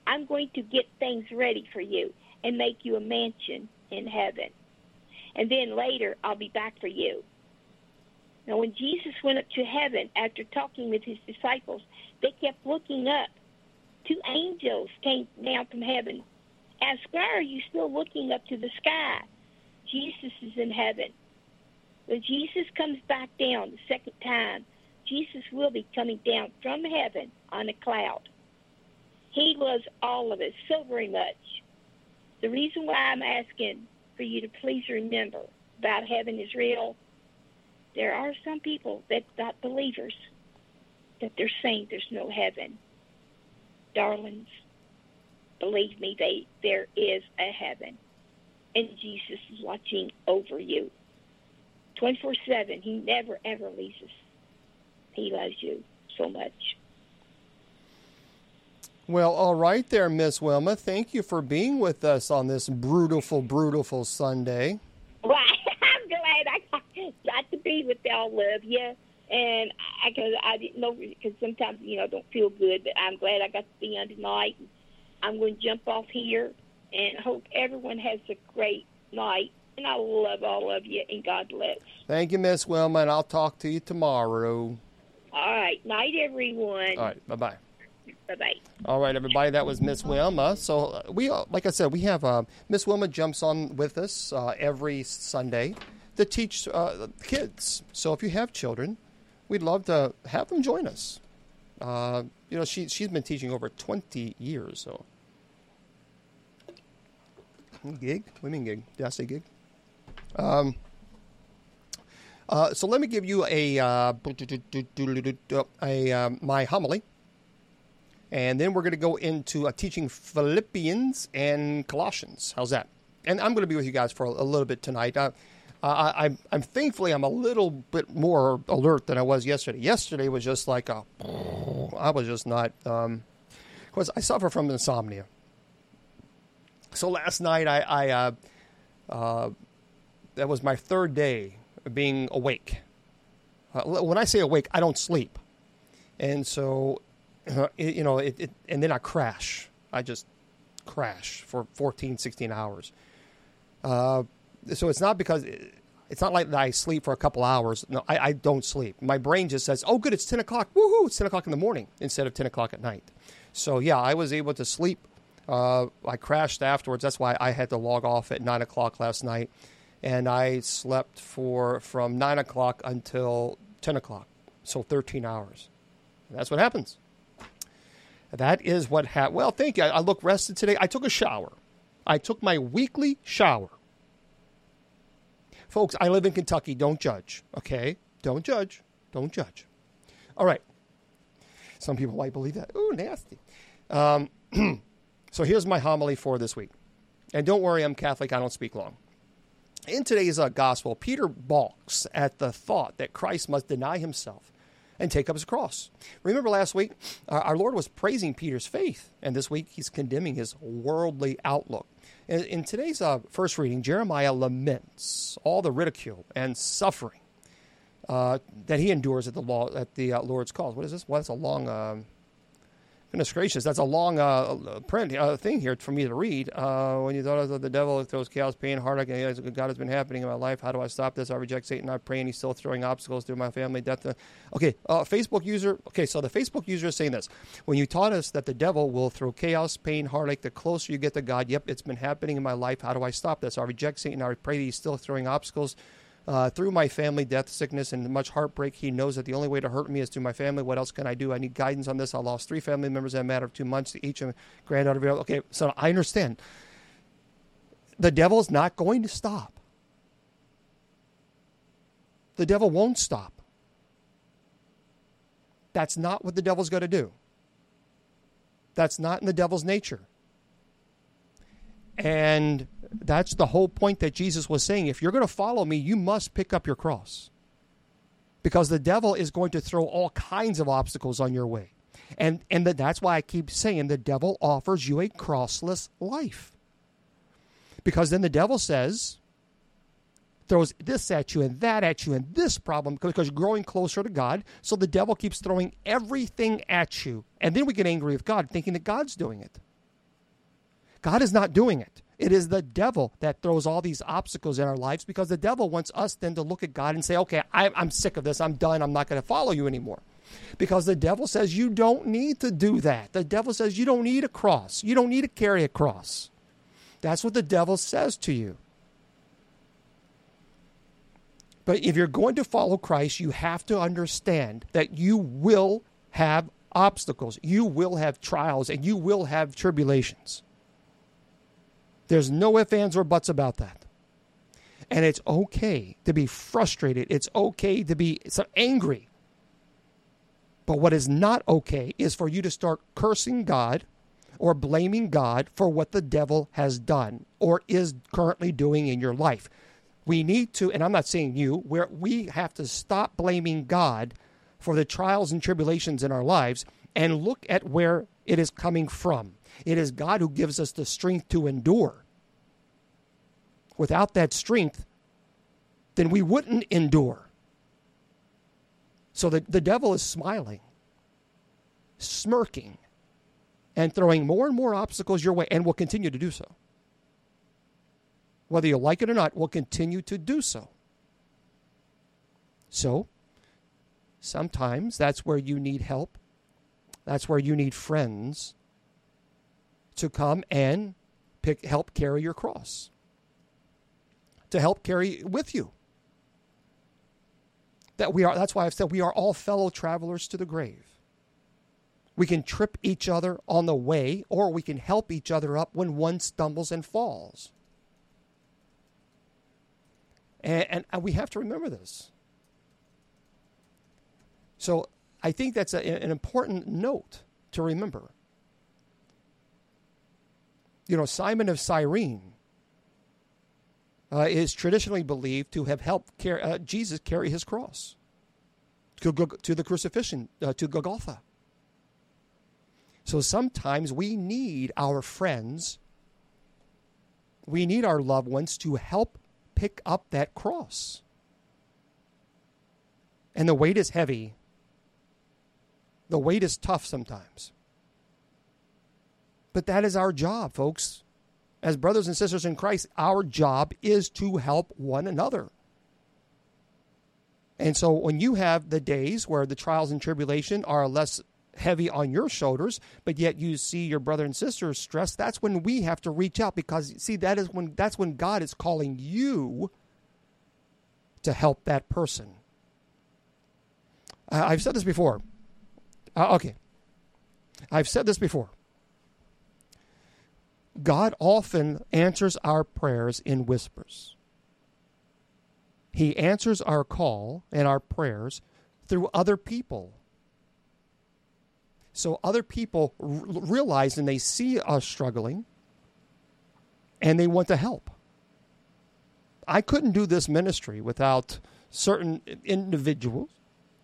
I'm going to get things ready for you and make you a mansion in heaven. And then later, I'll be back for you. Now, when Jesus went up to heaven after talking with his disciples, they kept looking up. Two angels came down from heaven. Asked, Why are you still looking up to the sky? Jesus is in heaven. When Jesus comes back down the second time, Jesus will be coming down from heaven on a cloud. He loves all of us so very much. The reason why I'm asking for you to please remember about heaven is real. There are some people that not believers that they're saying there's no heaven. Darlings, believe me, they there is a heaven. And Jesus is watching over you. 24 7. He never, ever leaves us. He loves you so much. Well, all right there, Miss Wilma. Thank you for being with us on this brutal, brutal Sunday. Well, [laughs] I'm glad I got, got to be with y'all. Love you. And I, cause I didn't know, because sometimes, you know, I don't feel good, but I'm glad I got to be on tonight. I'm going to jump off here and hope everyone has a great night. And I love all of you, and God bless. Thank you, Miss Wilma, and I'll talk to you tomorrow. All right. Night, everyone. All right. Bye bye. Bye bye. All right, everybody. That was Miss Wilma. So uh, we, uh, like I said, we have uh, Miss Wilma jumps on with us uh, every Sunday to teach uh, kids. So if you have children, we'd love to have them join us. Uh, you know, she she's been teaching over twenty years. So gig. Mean gig? Did I say gig? Um, uh, so let me give you a, uh, a um, my homily, and then we're going to go into uh, teaching Philippians and Colossians. How's that? And I'm going to be with you guys for a, a little bit tonight. Uh, I, am I'm thankfully I'm a little bit more alert than I was yesterday. Yesterday was just like a, I was just not. Um, because I suffer from insomnia. So last night I, I uh, uh, that was my third day of being awake. Uh, when I say awake, I don't sleep, and so uh, [clears throat] it, you know, it, it, and then I crash. I just crash for 14, 16 hours. So it's not because it's not like I sleep for a couple hours. No, I, I, don't sleep. My brain just says, "Oh, good, it's ten o'clock. Woohoo! It's ten o'clock in the morning instead of ten o'clock at night." So yeah, I was able to sleep. Uh, I crashed afterwards. That's why I had to log off at nine o'clock last night and I slept for from nine o'clock until ten o'clock, so thirteen hours. That's what happens. That is what happened. Well, thank you. I, I look rested today. I took a shower. I took my weekly shower. Folks, I live in Kentucky. Don't judge, okay? Don't judge. Don't judge. All right. Some people might believe that. Ooh, nasty. Um, [clears throat] so here's my homily for this week. And don't worry, I'm Catholic, I don't speak long. In today's uh, gospel, Peter balks at the thought that Christ must deny himself and take up his cross. Remember last week, uh, our Lord was praising Peter's faith, and this week he's condemning his worldly outlook. In, in today's uh, first reading, Jeremiah laments all the ridicule and suffering uh, that he endures at the law at the uh, Lord's cause. What is this? Well, it's a long. Goodness gracious, that's a long uh, print uh, thing here for me to read. Uh, when you thought of the devil throws chaos, pain, heartache, and God has been happening in my life. How do I stop this? I reject Satan. I pray, and he's still throwing obstacles through my family. Death. Okay, uh, Facebook user. Okay, so the Facebook user is saying this. When you taught us that the devil will throw chaos, pain, heartache, the closer you get to God. Yep, it's been happening in my life. How do I stop this? I reject Satan. I pray that he's still throwing obstacles uh, through my family, death, sickness, and much heartbreak, he knows that the only way to hurt me is through my family. What else can I do? I need guidance on this. I lost three family members in a matter of two months, to each a granddaughter. Okay, so I understand. The devil is not going to stop. The devil won't stop. That's not what the devil's going to do. That's not in the devil's nature. And that's the whole point that Jesus was saying. If you're going to follow me, you must pick up your cross. Because the devil is going to throw all kinds of obstacles on your way. And, and the, that's why I keep saying the devil offers you a crossless life. Because then the devil says, throws this at you and that at you and this problem because you're growing closer to God. So the devil keeps throwing everything at you. And then we get angry with God thinking that God's doing it. God is not doing it. It is the devil that throws all these obstacles in our lives because the devil wants us then to look at God and say, okay, I, am sick of this. I'm done. I'm not going to follow you anymore. Because the devil says you don't need to do that. The devil says you don't need a cross. You don't need to carry a cross. That's what the devil says to you. But if you're going to follow Christ, you have to understand that you will have obstacles, you will have trials, and you will have tribulations. There's no ifs, ands, or buts about that. And it's okay to be frustrated. It's okay to be angry. But what is not okay is for you to start cursing God or blaming God for what the devil has done or is currently doing in your life. We need to, and I'm not saying you, where we have to stop blaming God for the trials and tribulations in our lives and look at where it is coming from. It is God who gives us the strength to endure. Without that strength, then we wouldn't endure. So the, the devil is smiling, smirking, and throwing more and more obstacles your way, and will continue to do so. Whether you like it or not, will continue to do so. So, sometimes that's where you need help. That's where you need friends to come and pick, help carry your cross, to help carry with you. That we are, that's why I've said we are all fellow travelers to the grave. We can trip each other on the way, or we can help each other up when one stumbles and falls. And, and, we have to remember this. So I think that's a, an important note to remember. You know, Simon of Cyrene uh, is traditionally believed to have helped uh, Jesus carry his cross to, to the crucifixion, uh, to Golgotha. So sometimes we need our friends, we need our loved ones to help pick up that cross. And the weight is heavy, the weight is tough sometimes. But that is our job, folks. As brothers and sisters in Christ, our job is to help one another. And so when you have the days where the trials and tribulation are less heavy on your shoulders, but yet you see your brother and sister stressed, that's when we have to reach out because see that is when that's when God is calling you to help that person. I've said this before. Uh, okay. I've said this before. God often answers our prayers in whispers. He answers our call and our prayers through other people. so other people r- realize and they see us struggling and they want to help. I couldn't do this ministry without certain individuals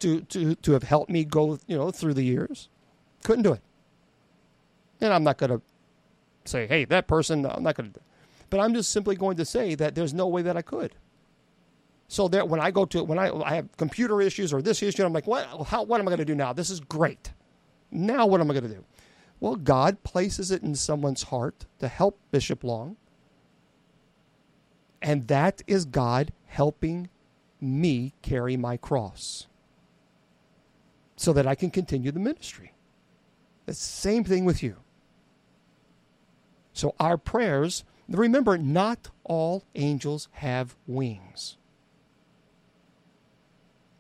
to, to, to have helped me go you know through the years. Couldn't do it. And I'm not going to say, hey, that person, I'm not going to. But I'm just simply going to say that there's no way that I could. So that when I go to when I, I have computer issues or this issue, I'm like, what? How, what am I going to do now? This is great. Now what am I going to do? Well, God places it in someone's heart to help Bishop Long, and that is God helping me carry my cross, so that I can continue the ministry. The same thing with you. So our prayers. Remember, not all angels have wings.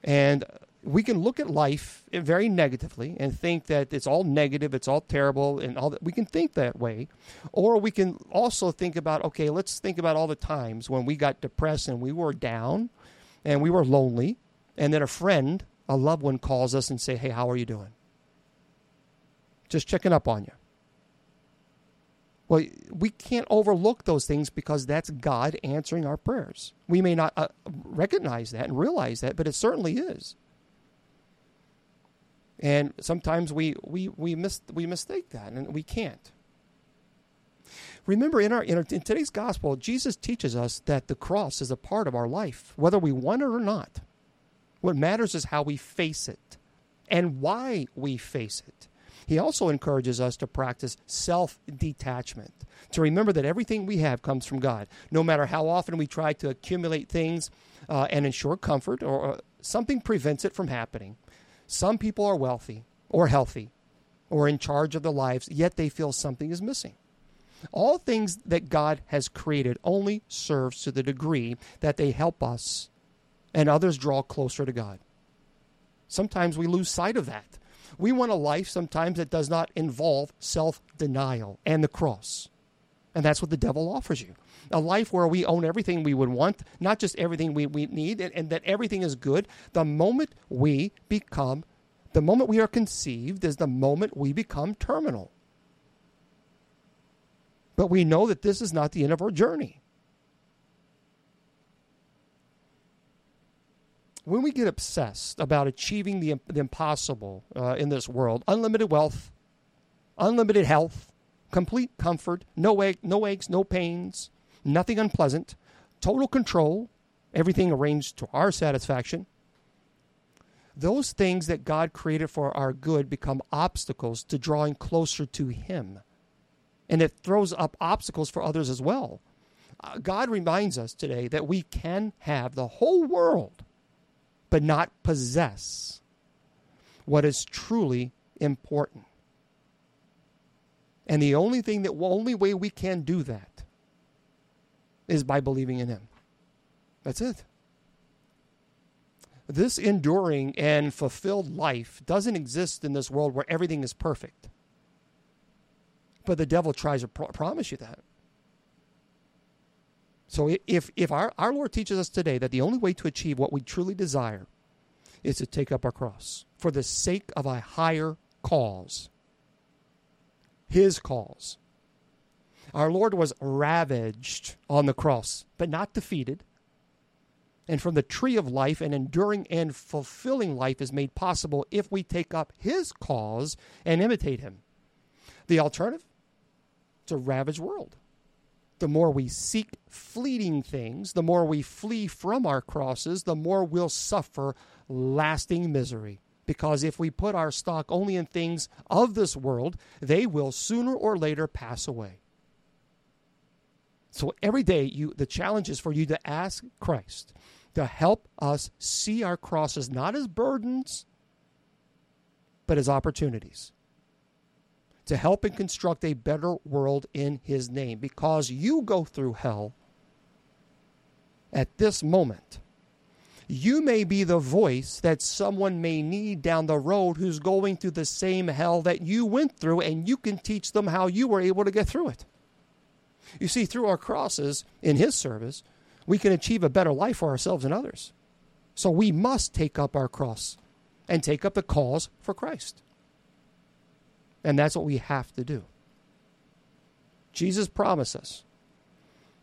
And we can look at life very negatively and think that it's all negative, it's all terrible, and all that. We can think that way. Or we can also think about, okay, let's think about all the times when we got depressed and we were down and we were lonely, and then a friend, a loved one calls us and say, hey, how are you doing? Just checking up on you. Well, we can't overlook those things because that's God answering our prayers. We may not uh, recognize that and realize that, but it certainly is. And sometimes we we we miss we mistake that, and we can't. Remember, in our, in our in today's gospel, Jesus teaches us that the cross is a part of our life, whether we want it or not. What matters is how we face it, and why we face it. He also encourages us to practice self detachment, to remember that everything we have comes from God. No matter how often we try to accumulate things uh, and ensure comfort, or uh, something prevents it from happening. Some people are wealthy or healthy or in charge of their lives, yet they feel something is missing. All things that God has created only serves to the degree that they help us and others draw closer to God. Sometimes we lose sight of that. We want a life sometimes that does not involve self denial and the cross. And that's what the devil offers you a life where we own everything we would want, not just everything we, we need, and, and that everything is good. The moment we become, the moment we are conceived is the moment we become terminal. But we know that this is not the end of our journey. When we get obsessed about achieving the, the impossible uh, in this world, unlimited wealth, unlimited health, complete comfort, no, no aches, no pains, nothing unpleasant, total control, everything arranged to our satisfaction, those things that God created for our good become obstacles to drawing closer to Him. And it throws up obstacles for others as well. Uh, God reminds us today that we can have the whole world but not possess what is truly important. And the only thing that only way we can do that is by believing in him. That's it. This enduring and fulfilled life doesn't exist in this world where everything is perfect. But the devil tries to pro- promise you that. So if, if our, our Lord teaches us today that the only way to achieve what we truly desire is to take up our cross for the sake of a higher cause, His cause. Our Lord was ravaged on the cross, but not defeated. And from the tree of life, an enduring and fulfilling life is made possible if we take up His cause and imitate Him. The alternative? It's a ravaged world the more we seek fleeting things, the more we flee from our crosses, the more we'll suffer lasting misery. Because if we put our stock only in things of this world, they will sooner or later pass away. So every day, you, the challenge is for you to ask Christ to help us see our crosses not as burdens, but as opportunities to help and construct a better world in His name. Because you go through hell at this moment. You may be the voice that someone may need down the road who's going through the same hell that you went through, and you can teach them how you were able to get through it. You see, through our crosses in His service, we can achieve a better life for ourselves and others. So we must take up our cross and take up the cause for Christ. And that's what we have to do. Jesus promised us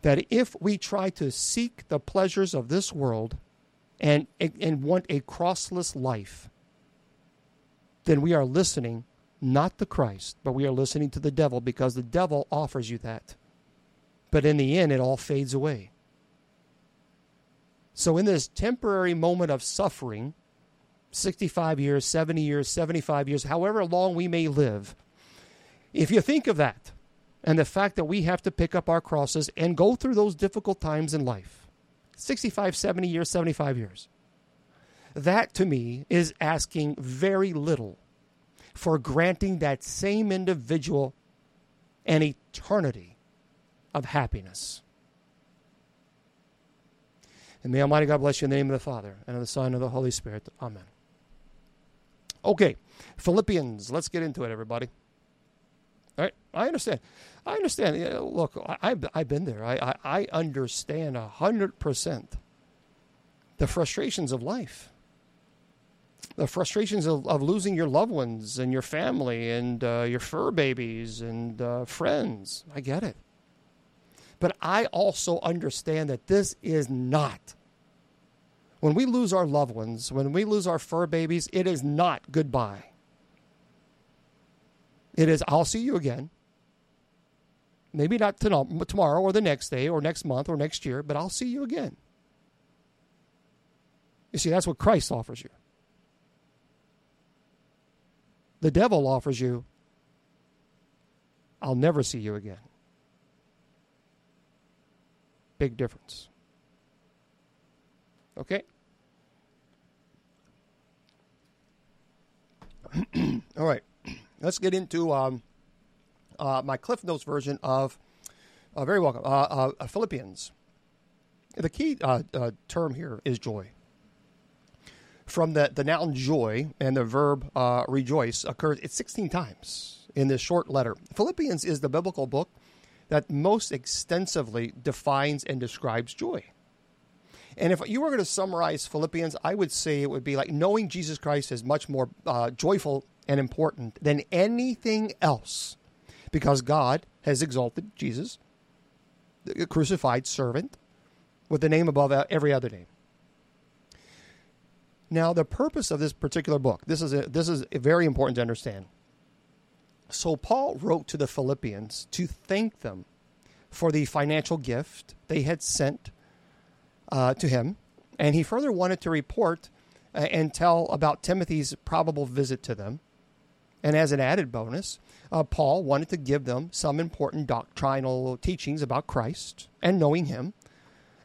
that if we try to seek the pleasures of this world and, and want a crossless life, then we are listening not to Christ, but we are listening to the devil because the devil offers you that. But in the end, it all fades away. So, in this temporary moment of suffering, 65 years, 70 years, 75 years, however long we may live, if you think of that and the fact that we have to pick up our crosses and go through those difficult times in life 65, 70 years, 75 years that to me is asking very little for granting that same individual an eternity of happiness. And may Almighty God bless you in the name of the Father, and of the Son, and of the Holy Spirit. Amen. Okay, Philippians. Let's get into it, everybody. All right, I understand. I understand. Look, I, have I've been there. I, I, I understand 100% the frustrations of life the frustrations of, of losing your loved ones and your family and uh, your fur babies and uh, friends. I get it. But I also understand that this is not. When we lose our loved ones, when we lose our fur babies, it is not goodbye. It is, I'll see you again. Maybe not tomorrow or the next day or next month or next year, but I'll see you again. You see, that's what Christ offers you. The devil offers you, I'll never see you again. Big difference. Okay? [clears throat] All right. Let's get into um, uh, my Cliff Notes version of, uh, very welcome, uh, uh Philippians. The key uh, uh, term here is joy from the, the noun joy and the verb uh, rejoice occurs it's 16 times in this short letter. Philippians is the biblical book that most extensively defines and describes joy. And if you were going to summarize Philippians, I would say it would be like knowing Jesus Christ is much more uh, joyful and important than anything else because God has exalted Jesus, the crucified servant, with the name above every other name. Now, the purpose of this particular book, this is a, this is very important to understand. So Paul wrote to the Philippians to thank them for the financial gift they had sent uh, to him, and he further wanted to report uh, and tell about Timothy's probable visit to them. And as an added bonus, uh, Paul wanted to give them some important doctrinal teachings about Christ and knowing Him,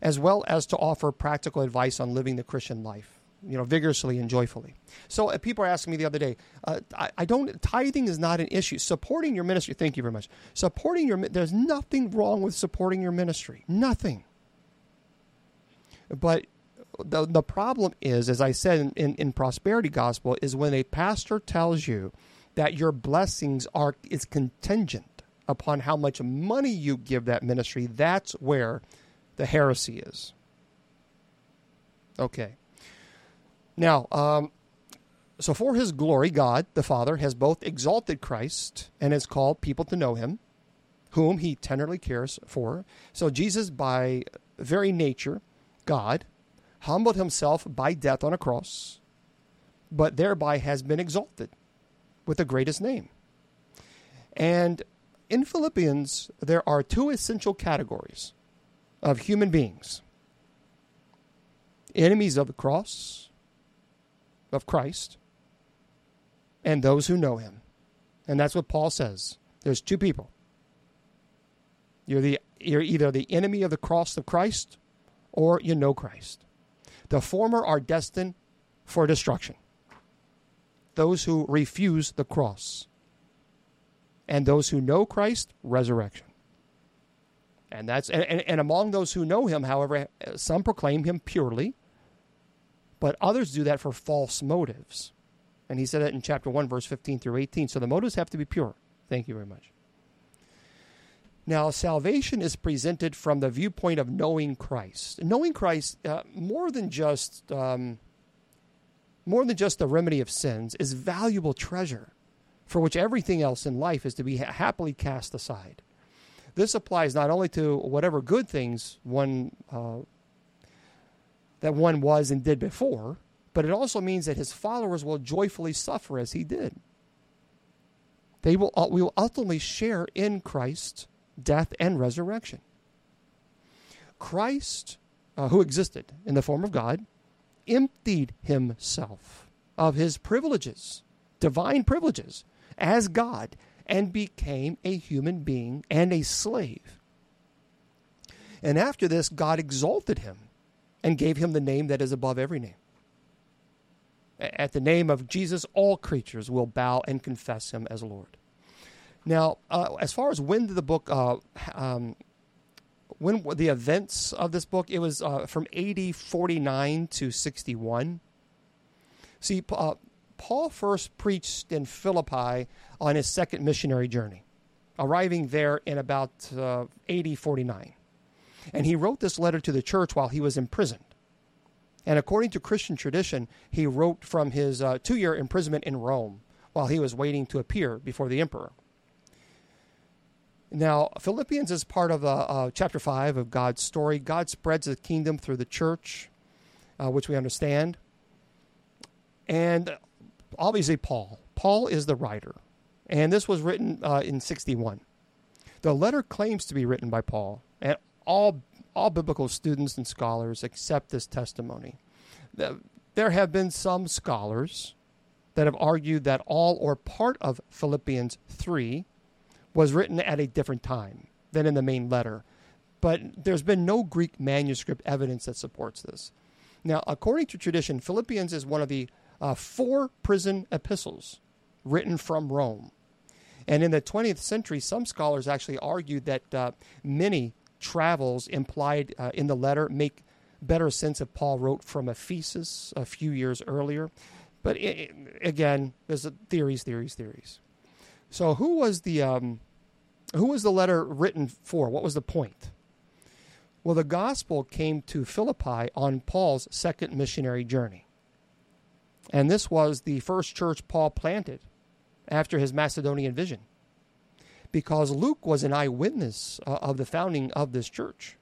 as well as to offer practical advice on living the Christian life you know, vigorously and joyfully. So uh, people are asking me the other day, uh, I, I, don't, tithing is not an issue. Supporting your ministry, thank you very much. Supporting your, there's nothing wrong with supporting your ministry. Nothing. But the, the problem is, as I said in, in, in prosperity gospel, is when a pastor tells you that your blessings are, is contingent upon how much money you give that ministry, that's where the heresy is. Okay. Now, um, so for his glory, God, the Father, has both exalted Christ and has called people to know him, whom he tenderly cares for. So Jesus, by very nature, God, humbled himself by death on a cross, but thereby has been exalted with the greatest name. And in Philippians, there are two essential categories of human beings enemies of the cross of Christ and those who know him. And that's what Paul says. There's two people. You're the you're either the enemy of the cross of Christ or you know Christ. The former are destined for destruction. Those who refuse the cross. And those who know Christ, resurrection. And that's and, and, among those who know him, however, some proclaim him purely but others do that for false motives. And he said that in chapter 1, verse 15 through 18. So the motives have to be pure. Thank you very much. Now, salvation is presented from the viewpoint of knowing Christ. Knowing Christ, uh, more than just um, more than just the remedy of sins, is valuable treasure for which everything else in life is to be ha- happily cast aside. This applies not only to whatever good things one uh, that one was and did before, but it also means that his followers will joyfully suffer as he did. They will, we will ultimately share in Christ's death and resurrection. Christ, uh, who existed in the form of God, emptied himself of his privileges, divine privileges, as God, and became a human being and a slave. And after this, God exalted him and gave him the name that is above every name. At the name of Jesus, all creatures will bow and confess him as Lord. Now, uh, as far as when did the book, uh, um, when the events of this book, it was uh, from AD 49 to 61. See, uh, Paul first preached in Philippi on his second missionary journey, arriving there in about uh, AD 49. And he wrote this letter to the church while he was imprisoned. And according to Christian tradition, he wrote from his uh, two year imprisonment in Rome while he was waiting to appear before the emperor. Now, Philippians is part of uh, uh, chapter 5 of God's story. God spreads the kingdom through the church, uh, which we understand. And obviously, Paul. Paul is the writer. And this was written uh, in 61. The letter claims to be written by Paul, and all, all biblical students and scholars accept this testimony. There have been some scholars that have argued that all or part of Philippians 3 was written at a different time than in the main letter. But there's been no Greek manuscript evidence that supports this. Now, according to tradition, Philippians is one of the uh, four prison epistles written from Rome. And in the 20th century, some scholars actually argued that uh, many travels implied uh, in the letter make better sense if Paul wrote from Ephesus a few years earlier. But it, again, there's theories, theories, theories. So who was the um, who was the letter written for? What was the point? Well, the gospel came to Philippi on Paul's second missionary journey. And this was the first church Paul planted after his Macedonian vision because Luke was an eyewitness uh, of the founding of this church.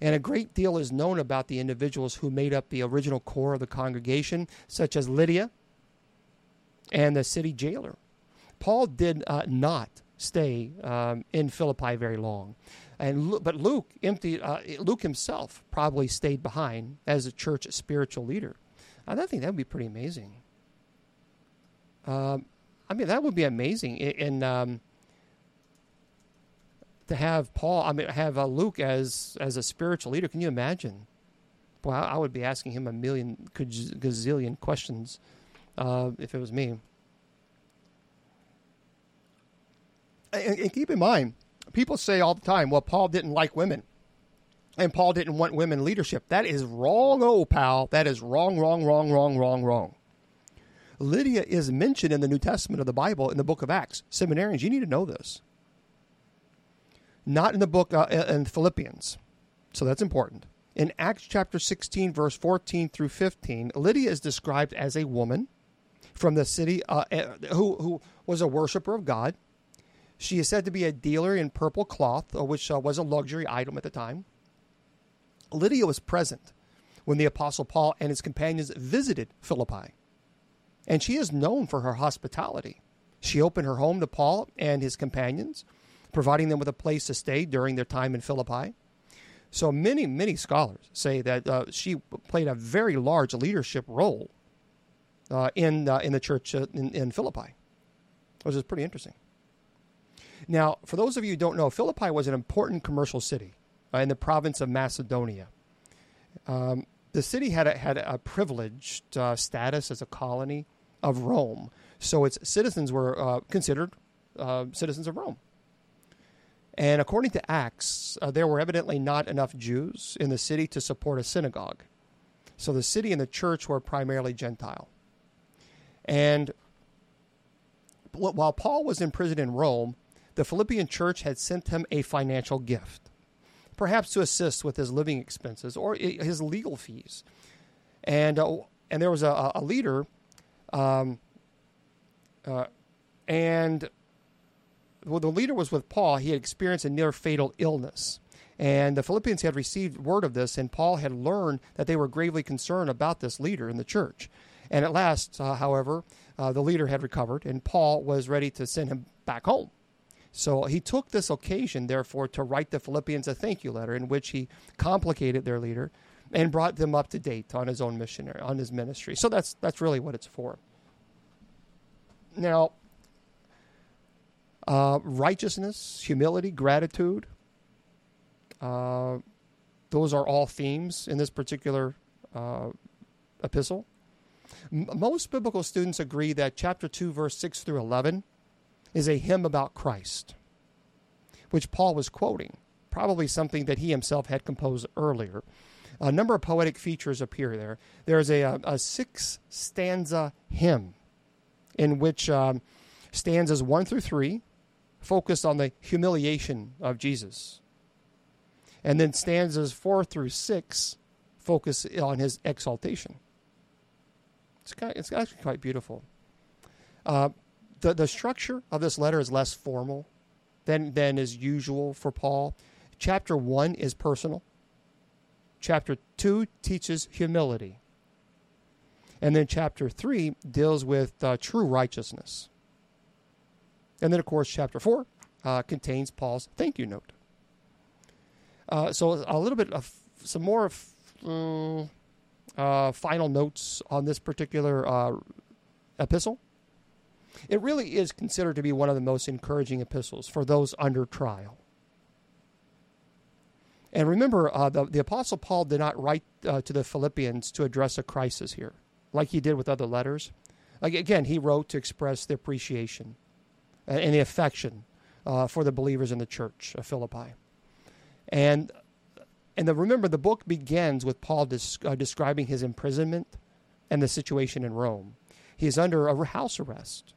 And a great deal is known about the individuals who made up the original core of the congregation, such as Lydia and the city jailer. Paul did uh, not stay um, in Philippi very long. And but Luke emptied uh, Luke himself probably stayed behind as a church spiritual leader. I think that would be pretty amazing. Um, I mean, that would be amazing. And um, to have Paul, I mean, have uh, Luke as as a spiritual leader. Can you imagine? Well, I, would be asking him a million gazillion questions uh, if it was me. And, and keep in mind, people say all the time, well, Paul didn't like women. And Paul didn't want women leadership. That is wrong, oh, pal. That is wrong, wrong, wrong, wrong, wrong, wrong. Lydia is mentioned in the New Testament of the Bible in the book of Acts. Seminarians, you need to know this. Not in the book uh, in Philippians. So that's important. In Acts chapter 16, verse 14 through 15, Lydia is described as a woman from the city uh, eh, who, who was a worshiper of God she is said to be a dealer in purple cloth, uh, which uh, was a luxury item at the time. Lydia was present when the Apostle Paul and his companions visited Philippi, and she is known for her hospitality. She opened her home to Paul and his companions, providing them with a place to stay during their time in Philippi. So many, many scholars say that uh, she played a very large leadership role uh, in uh, in the church uh, in, in Philippi, which is pretty interesting. Now, for those of you who don't know, Philippi was an important commercial city uh, in the province of Macedonia. Um, the city had a, had a privileged uh, status as a colony of Rome, so its citizens were uh, considered uh, citizens of Rome. And according to Acts, uh, there were evidently not enough Jews in the city to support a synagogue. So the city and the church were primarily Gentile. And while Paul was imprisoned in Rome, the Philippian church had sent him a financial gift, perhaps to assist with his living expenses or his legal fees. And, uh, and there was a, a leader, um, uh, and well, the leader was with Paul. He had experienced a near fatal illness. And the Philippians had received word of this, and Paul had learned that they were gravely concerned about this leader in the church. And at last, uh, however, uh, the leader had recovered, and Paul was ready to send him back home. So he took this occasion, therefore, to write the Philippians a thank you letter in which he complicated their leader and brought them up to date on his own missionary, on his ministry. So that's that's really what it's for. Now, uh, righteousness, humility, gratitude. Uh, those are all themes in this particular uh, epistle. M- most biblical students agree that chapter 2, verse 6 through 11 is a hymn about Christ, which Paul was quoting, probably something that he himself had composed earlier. A number of poetic features appear there. There's a, a six stanza hymn in which um, stanzas 1 through 3 focus on the humiliation of Jesus. And then stanzas 4 through 6 focus on his exaltation. It's, kind of, it's actually quite beautiful. Uh, the, the structure of this letter is less formal than, than is usual for Paul. Chapter 1 is personal. Chapter 2 teaches humility. And then chapter 3 deals with uh, true righteousness. And then, of course, chapter 4 uh, contains Paul's thank you note. Uh, so, a little bit of some more um, final notes on this particular uh, epistle. It really is considered to be one of the most encouraging epistles for those under trial. And remember, uh, the, the Apostle Paul did not write uh, to the Philippians to address a crisis here, like he did with other letters. Like, again, he wrote to express the appreciation and the affection uh, for the believers in the church of Philippi. And and the, remember, the book begins with Paul des- describing his imprisonment and the situation in Rome. He is under a house arrest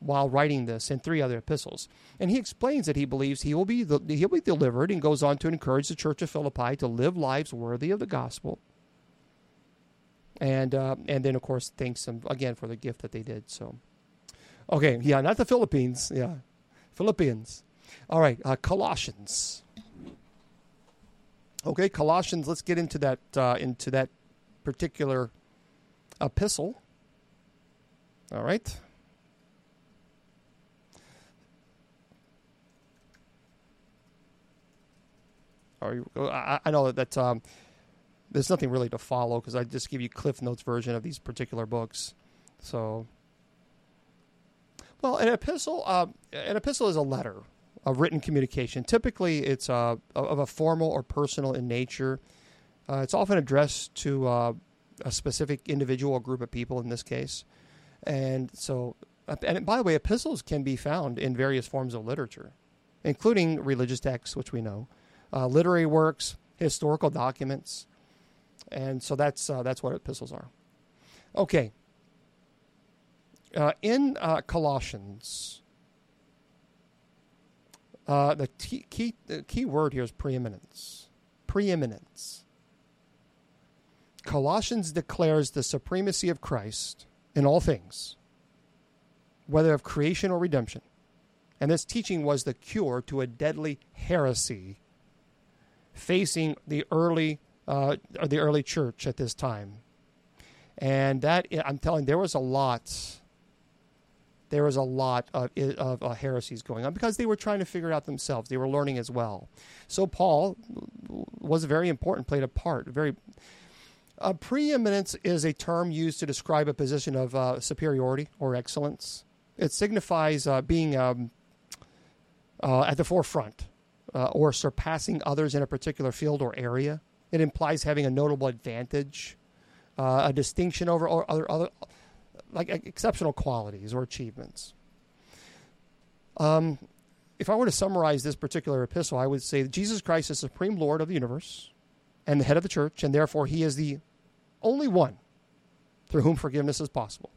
while writing this and three other epistles. And he explains that he believes he will be he'll be delivered and goes on to encourage the church of Philippi to live lives worthy of the gospel. And uh, and then of course thanks them again for the gift that they did. So, okay, yeah, not the Philippines, yeah, Philippians. All right, uh, Colossians. Okay, Colossians. Let's get into that uh, into that particular epistle. All right. You, I, I know that um, there's nothing really to follow because I just give you Cliff Notes version of these particular books. So, well, an epistle, uh, an epistle is a letter, a written communication. Typically, it's uh, of a formal or personal in nature. Uh, it's often addressed to uh, a specific individual or group of people. In this case, and so, and by the way, epistles can be found in various forms of literature, including religious texts, which we know uh, literary works, historical documents, and so that's uh, that's what epistles are. Okay. Uh, in uh, Colossians, uh, the key, key the key word here is preeminence. Preeminence. Colossians declares the supremacy of Christ in all things, whether of creation or redemption. And this teaching was the cure to a deadly heresy facing the early uh, the early church at this time, and that I'm telling there was a lot. There was a lot of, of uh, heresies going on because they were trying to figure it out themselves. They were learning as well. So Paul was very important, played a part. Very uh, preeminence is a term used to describe a position of uh, superiority or excellence. It signifies uh, being um, uh, at the forefront uh, or surpassing others in a particular field or area. It implies having a notable advantage, uh, a distinction over other, other like exceptional qualities or achievements. Um, if I were to summarize this particular epistle, I would say that Jesus Christ is supreme Lord of the universe and the head of the church, and therefore he is the only one through whom forgiveness is possible,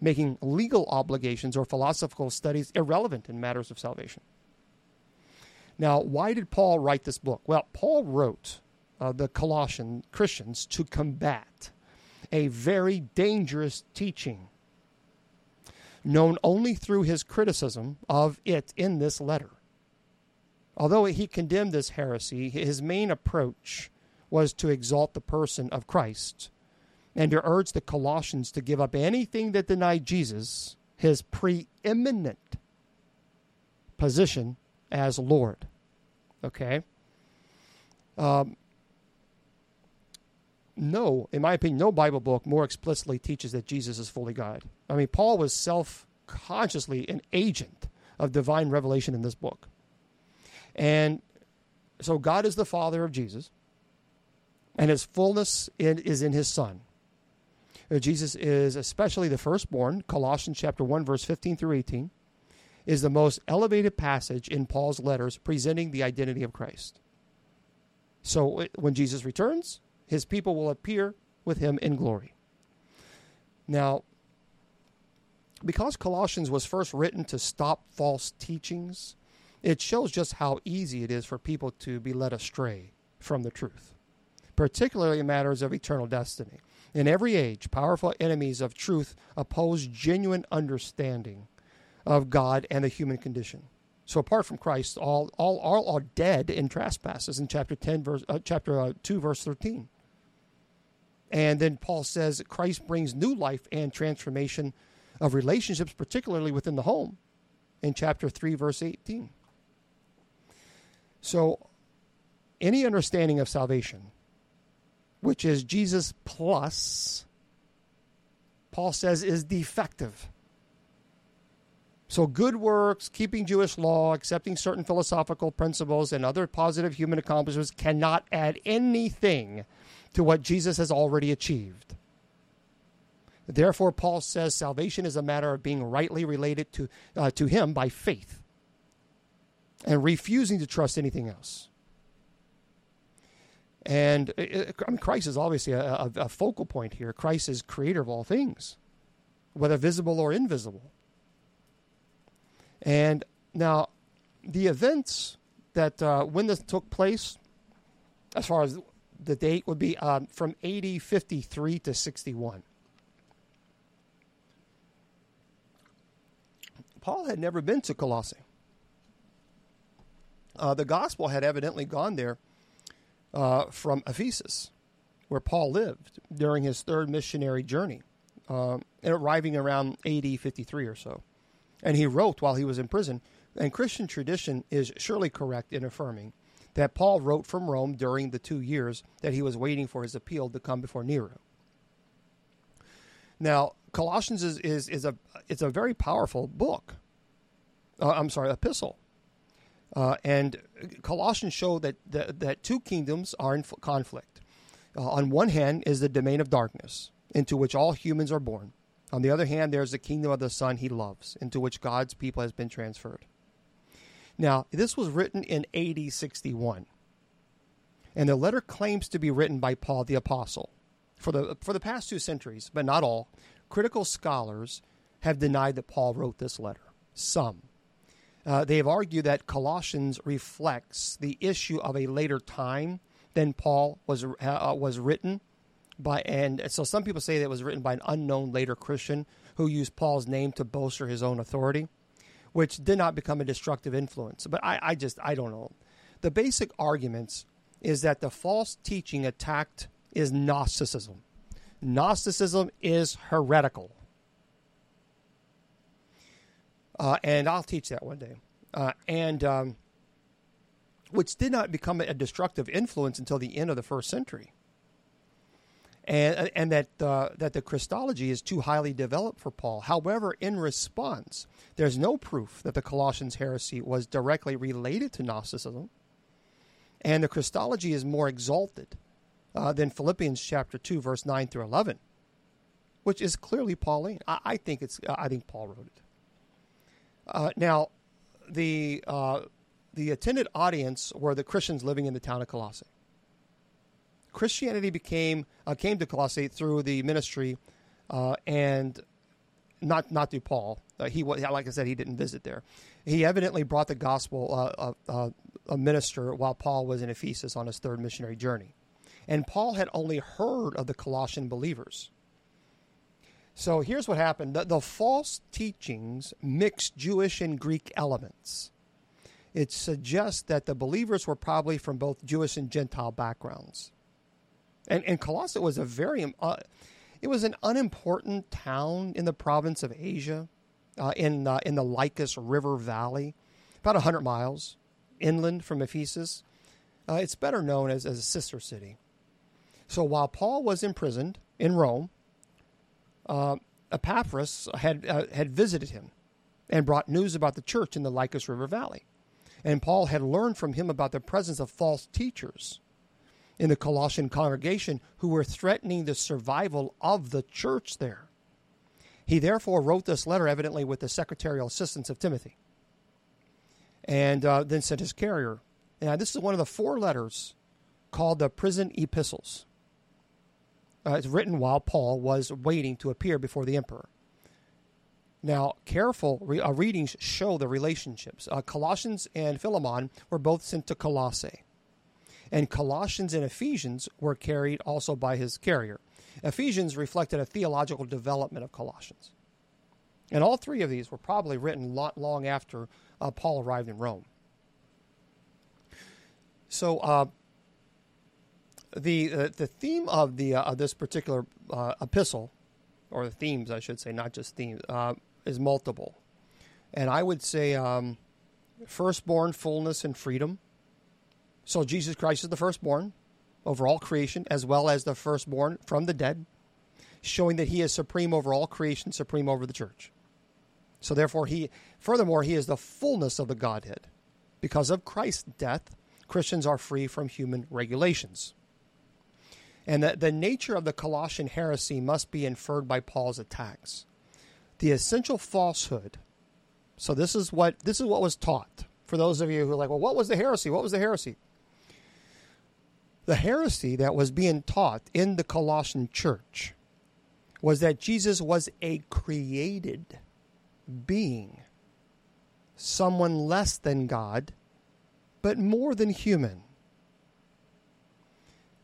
making legal obligations or philosophical studies irrelevant in matters of salvation. Now, why did Paul write this book? Well, Paul wrote uh, the Colossian Christians to combat a very dangerous teaching. known only through his criticism of it in this letter. Although he condemned this heresy, his main approach was to exalt the person of Christ and to urge the Colossians to give up anything that denied Jesus his preeminent position as Lord. Okay? Um, no, in my opinion, no Bible book more explicitly teaches that Jesus is fully God. I mean, Paul was self consciously an agent of divine revelation in this book. And so God is the Father of Jesus, and his fullness in, is in his Son. Uh, Jesus is especially the firstborn, Colossians chapter 1, verse 15 through 18, is the most elevated passage in Paul's letters presenting the identity of Christ. So when Jesus returns, his people will appear with him in glory. Now, because Colossians was first written to stop false teachings, it shows just how easy it is for people to be led astray from the truth, particularly in matters of eternal destiny. In every age, powerful enemies of truth oppose genuine understanding of God and the human condition. So apart from Christ, all all all are dead in trespasses in chapter ten verse uh, chapter uh, two verse thirteen. And then Paul says Christ brings new life and transformation of relationships, particularly within the home, in chapter 3, verse 18. So, any understanding of salvation, which is Jesus plus, Paul says is defective. So, good works, keeping Jewish law, accepting certain philosophical principles, and other positive human accomplishments cannot add anything to what Jesus has already achieved. Therefore, Paul says salvation is a matter of being rightly related to, uh, to Him by faith and refusing to trust anything else. And it, I mean, Christ is obviously a, a focal point here. Christ is creator of all things, whether visible or invisible. And now, the events that uh, when this took place, as far as the date would be um, from AD 53 to 61. Paul had never been to Colossae. Uh, the gospel had evidently gone there uh, from Ephesus, where Paul lived during his third missionary journey, uh, arriving around AD 53 or so. And he wrote while he was in prison. And Christian tradition is surely correct in affirming that Paul wrote from Rome during the two years that he was waiting for his appeal to come before Nero. Now, Colossians is, is, is a it's a very powerful book. Uh, I'm sorry, epistle. Uh, and Colossians show that, that, that two kingdoms are in conflict. Uh, on one hand is the domain of darkness, into which all humans are born. On the other hand, there's the kingdom of the Son he loves, into which God's people has been transferred. Now, this was written in AD 61. And the letter claims to be written by Paul the Apostle. For the, for the past two centuries, but not all, critical scholars have denied that Paul wrote this letter. Some. Uh, they have argued that Colossians reflects the issue of a later time than Paul was uh, was written by, and so some people say that it was written by an unknown later Christian who used Paul's name to bolster his own authority which did not become a destructive influence. But I, I just, I don't know. The basic arguments is that the false teaching attacked is Gnosticism. Gnosticism is heretical. Uh, and I'll teach that one day. Uh, and um, which did not become a destructive influence until the end of the first century and, and that, uh, that the Christology is too highly developed for Paul. However, in response, there's no proof that the Colossians heresy was directly related to Gnosticism, and the Christology is more exalted uh, than Philippians chapter 2, verse 9 through 11, which is clearly Pauline. I, I think, it's, I think Paul wrote it. Uh, now, the, uh, the attended audience were the Christians living in the town of Colossae. Christianity became uh, came to Colossae through the ministry, uh, and not not through Paul. Uh, he like I said, he didn't visit there. He evidently brought the gospel uh, uh, a minister while Paul was in Ephesus on his third missionary journey, and Paul had only heard of the Colossian believers. So here's what happened the, the false teachings mixed Jewish and Greek elements. It suggests that the believers were probably from both Jewish and Gentile backgrounds. And, and Colossae was a very, uh, it was an unimportant town in the province of Asia, uh, in, uh, in the Lycus River Valley, about 100 miles inland from Ephesus. Uh, it's better known as, as a sister city. So while Paul was imprisoned in Rome, uh, Epaphras had, uh, had visited him and brought news about the church in the Lycus River Valley. And Paul had learned from him about the presence of false teachers in the Colossian congregation who were threatening the survival of the church there. He therefore wrote this letter, evidently with the secretarial assistance of Timothy, and uh, then sent his carrier. Now, this is one of the four letters called the prison epistles. Uh, it's written while Paul was waiting to appear before the emperor. Now, careful re- uh, readings show the relationships. Uh, Colossians and Philemon were both sent to Colossae. And Colossians and Ephesians were carried also by his carrier. Ephesians reflected a theological development of Colossians. And all three of these were probably written long after uh, Paul arrived in Rome. So, uh, the uh, the theme of the uh, of this particular uh, epistle, or the themes, I should say, not just themes, uh, is multiple, and I would say um, firstborn, fullness, and freedom. So Jesus Christ is the firstborn over all creation, as well as the firstborn from the dead, showing that He is supreme over all creation, supreme over the church. So therefore, He, furthermore, He is the fullness of the Godhead. Because of Christ's death, Christians are free from human regulations. And the, the nature of the Colossian heresy must be inferred by Paul's attacks. The essential falsehood. So this is what this is what was taught. For those of you who are like, well, what was the heresy? What was the heresy? The heresy that was being taught in the Colossian church was that Jesus was a created being, someone less than God, but more than human.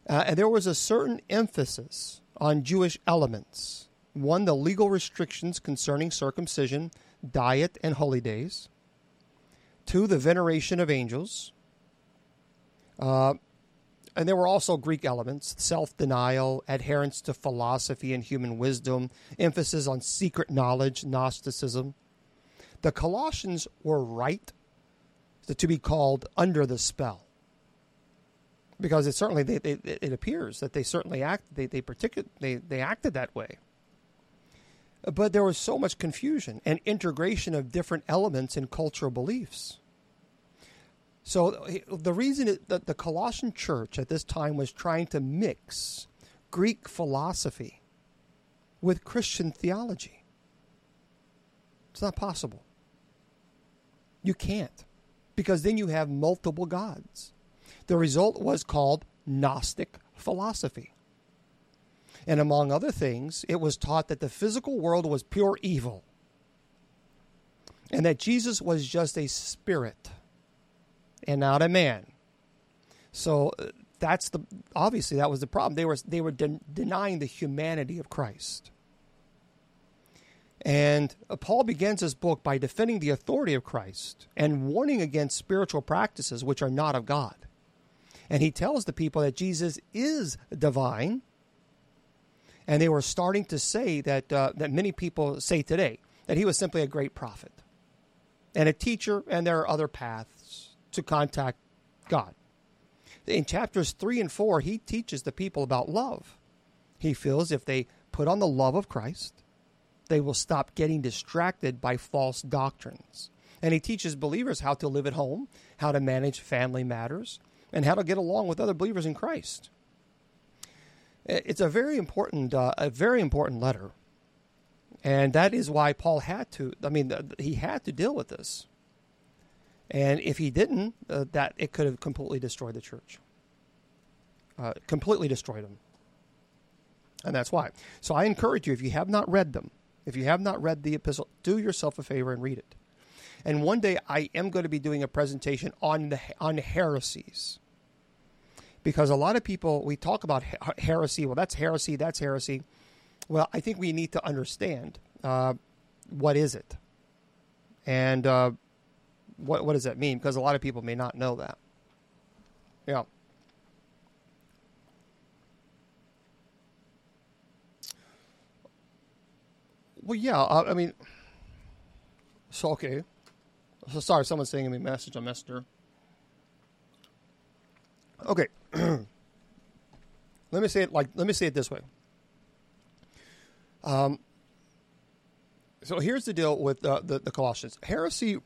Uh, and there was a certain emphasis on Jewish elements. One, the legal restrictions concerning circumcision, diet, and holy days. Two, the veneration of angels. Uh, and there were also Greek elements self denial, adherence to philosophy and human wisdom, emphasis on secret knowledge, Gnosticism. The Colossians were right to be called under the spell because it certainly they, they, it appears that they certainly act they they particular they, they acted that way. But there was so much confusion and integration of different elements in cultural beliefs. So the reason that the Colossian church at this time was trying to mix Greek philosophy with Christian theology. It's not possible. You can't. Because then you have multiple gods. The result was called Gnostic philosophy. And among other things, it was taught that the physical world was pure evil and that Jesus was just a spirit and not a man. So uh, that's the obviously that was the problem. They were they were de- denying the humanity of Christ. And uh, Paul begins his book by defending the authority of Christ and warning against spiritual practices which are not of God and he tells the people that Jesus is divine. And they were starting to say that uh, that many people say today that he was simply a great prophet and a teacher, and there are other paths to contact God. In chapters three and four, he teaches the people about love. He feels if they put on the love of Christ, they will stop getting distracted by false doctrines. And he teaches believers how to live at home, how to manage family matters, and how to get along with other believers in Christ. It's a very important, uh, a very important letter, and that is why Paul had to. I mean, he had to deal with this, and if he didn't, uh, that it could have completely destroyed the church, uh, completely destroyed them, and that's why. So I encourage you, if you have not read them, if you have not read the epistle, do yourself a favor and read it. And one day I am going to be doing a presentation on the on heresies. Because a lot of people we talk about heresy, well that's heresy, that's heresy. Well, I think we need to understand uh, what is it, and uh, what what does that mean? Because a lot of people may not know that. Yeah. Well, yeah. I, I mean, so okay. So sorry, someone's sending me a message on Messenger. Okay. [clears throat] let me say it like let me say it this way. Um, so here's the deal with uh, the, the Colossians. Heresy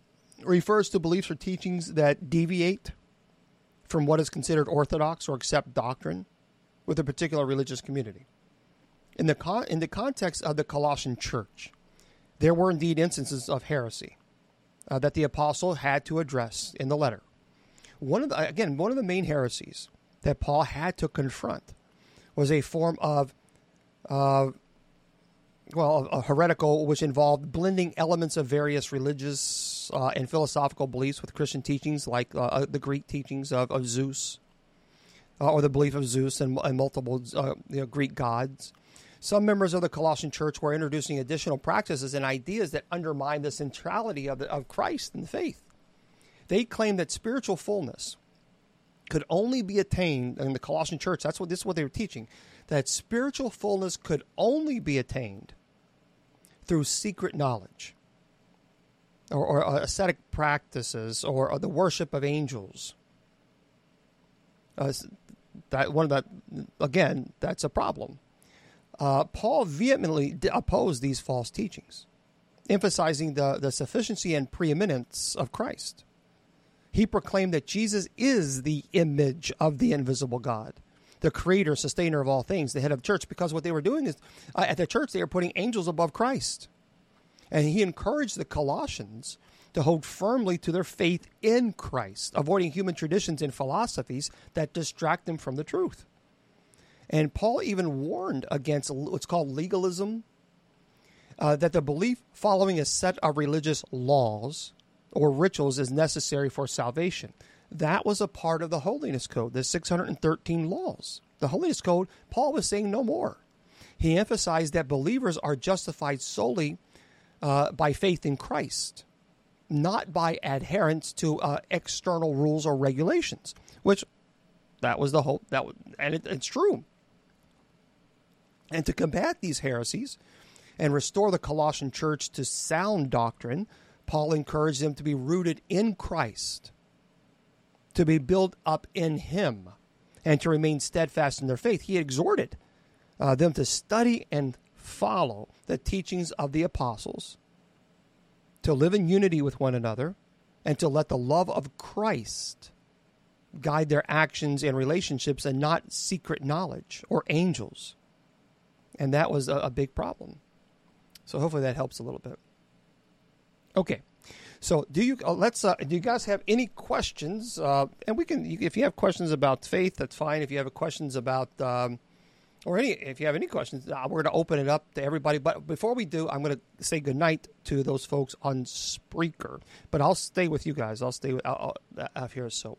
refers to beliefs or teachings that deviate from what is considered orthodox or accept doctrine with a particular religious community. In the, con- in the context of the Colossian church, there were indeed instances of heresy uh, that the apostle had to address in the letter. One of the, again, one of the main heresies that Paul had to confront was a form of uh, well, a heretical, which involved blending elements of various religious uh, and philosophical beliefs with Christian teachings, like uh, uh, the Greek teachings of, of Zeus, uh, or the belief of Zeus and, and multiple uh, you know, Greek gods. Some members of the Colossian church were introducing additional practices and ideas that undermine the centrality of, the, of Christ and the faith. They claimed that spiritual fullness could only be attained in the Colossian church. That's what this is what they were teaching. That spiritual fullness could only be attained through secret knowledge or, or ascetic practices or, or, the worship of angels. Uh, that one of that again, that's a problem. Uh, Paul vehemently opposed these false teachings, emphasizing the, the sufficiency and preeminence of Christ. He proclaimed that Jesus is the image of the invisible God the creator, sustainer of all things, the head of church, because what they were doing is uh, at the church they were putting angels above Christ. And he encouraged the Colossians to hold firmly to their faith in Christ, avoiding human traditions and philosophies that distract them from the truth. And Paul even warned against what's called legalism, uh, that the belief following a set of religious laws or rituals is necessary for salvation. That was a part of the Holiness Code, the 613 laws. The Holiness Code, Paul was saying no more. He emphasized that believers are justified solely uh, by faith in Christ, not by adherence to uh, external rules or regulations, which that was the whole, that, and it, it's true. And to combat these heresies and restore the Colossian church to sound doctrine, Paul encouraged them to be rooted in Christ to be built up in Him and to remain steadfast in their faith. He exhorted uh, them to study and follow the teachings of the apostles, to live in unity with one another, and to let the love of Christ guide their actions and relationships and not secret knowledge or angels. And that was a, a big problem. So hopefully that helps a little bit. Okay. So, do you uh, let's uh, do you guys have any questions? Uh, and we can, if you have questions about faith, that's fine. If you have questions about um, or any, if you have any questions, uh, we're going to open it up to everybody. But before we do, I'm going to say goodnight to those folks on Spreaker. But I'll stay with you guys. I'll stay with, I'll, I'll, I'll here. So.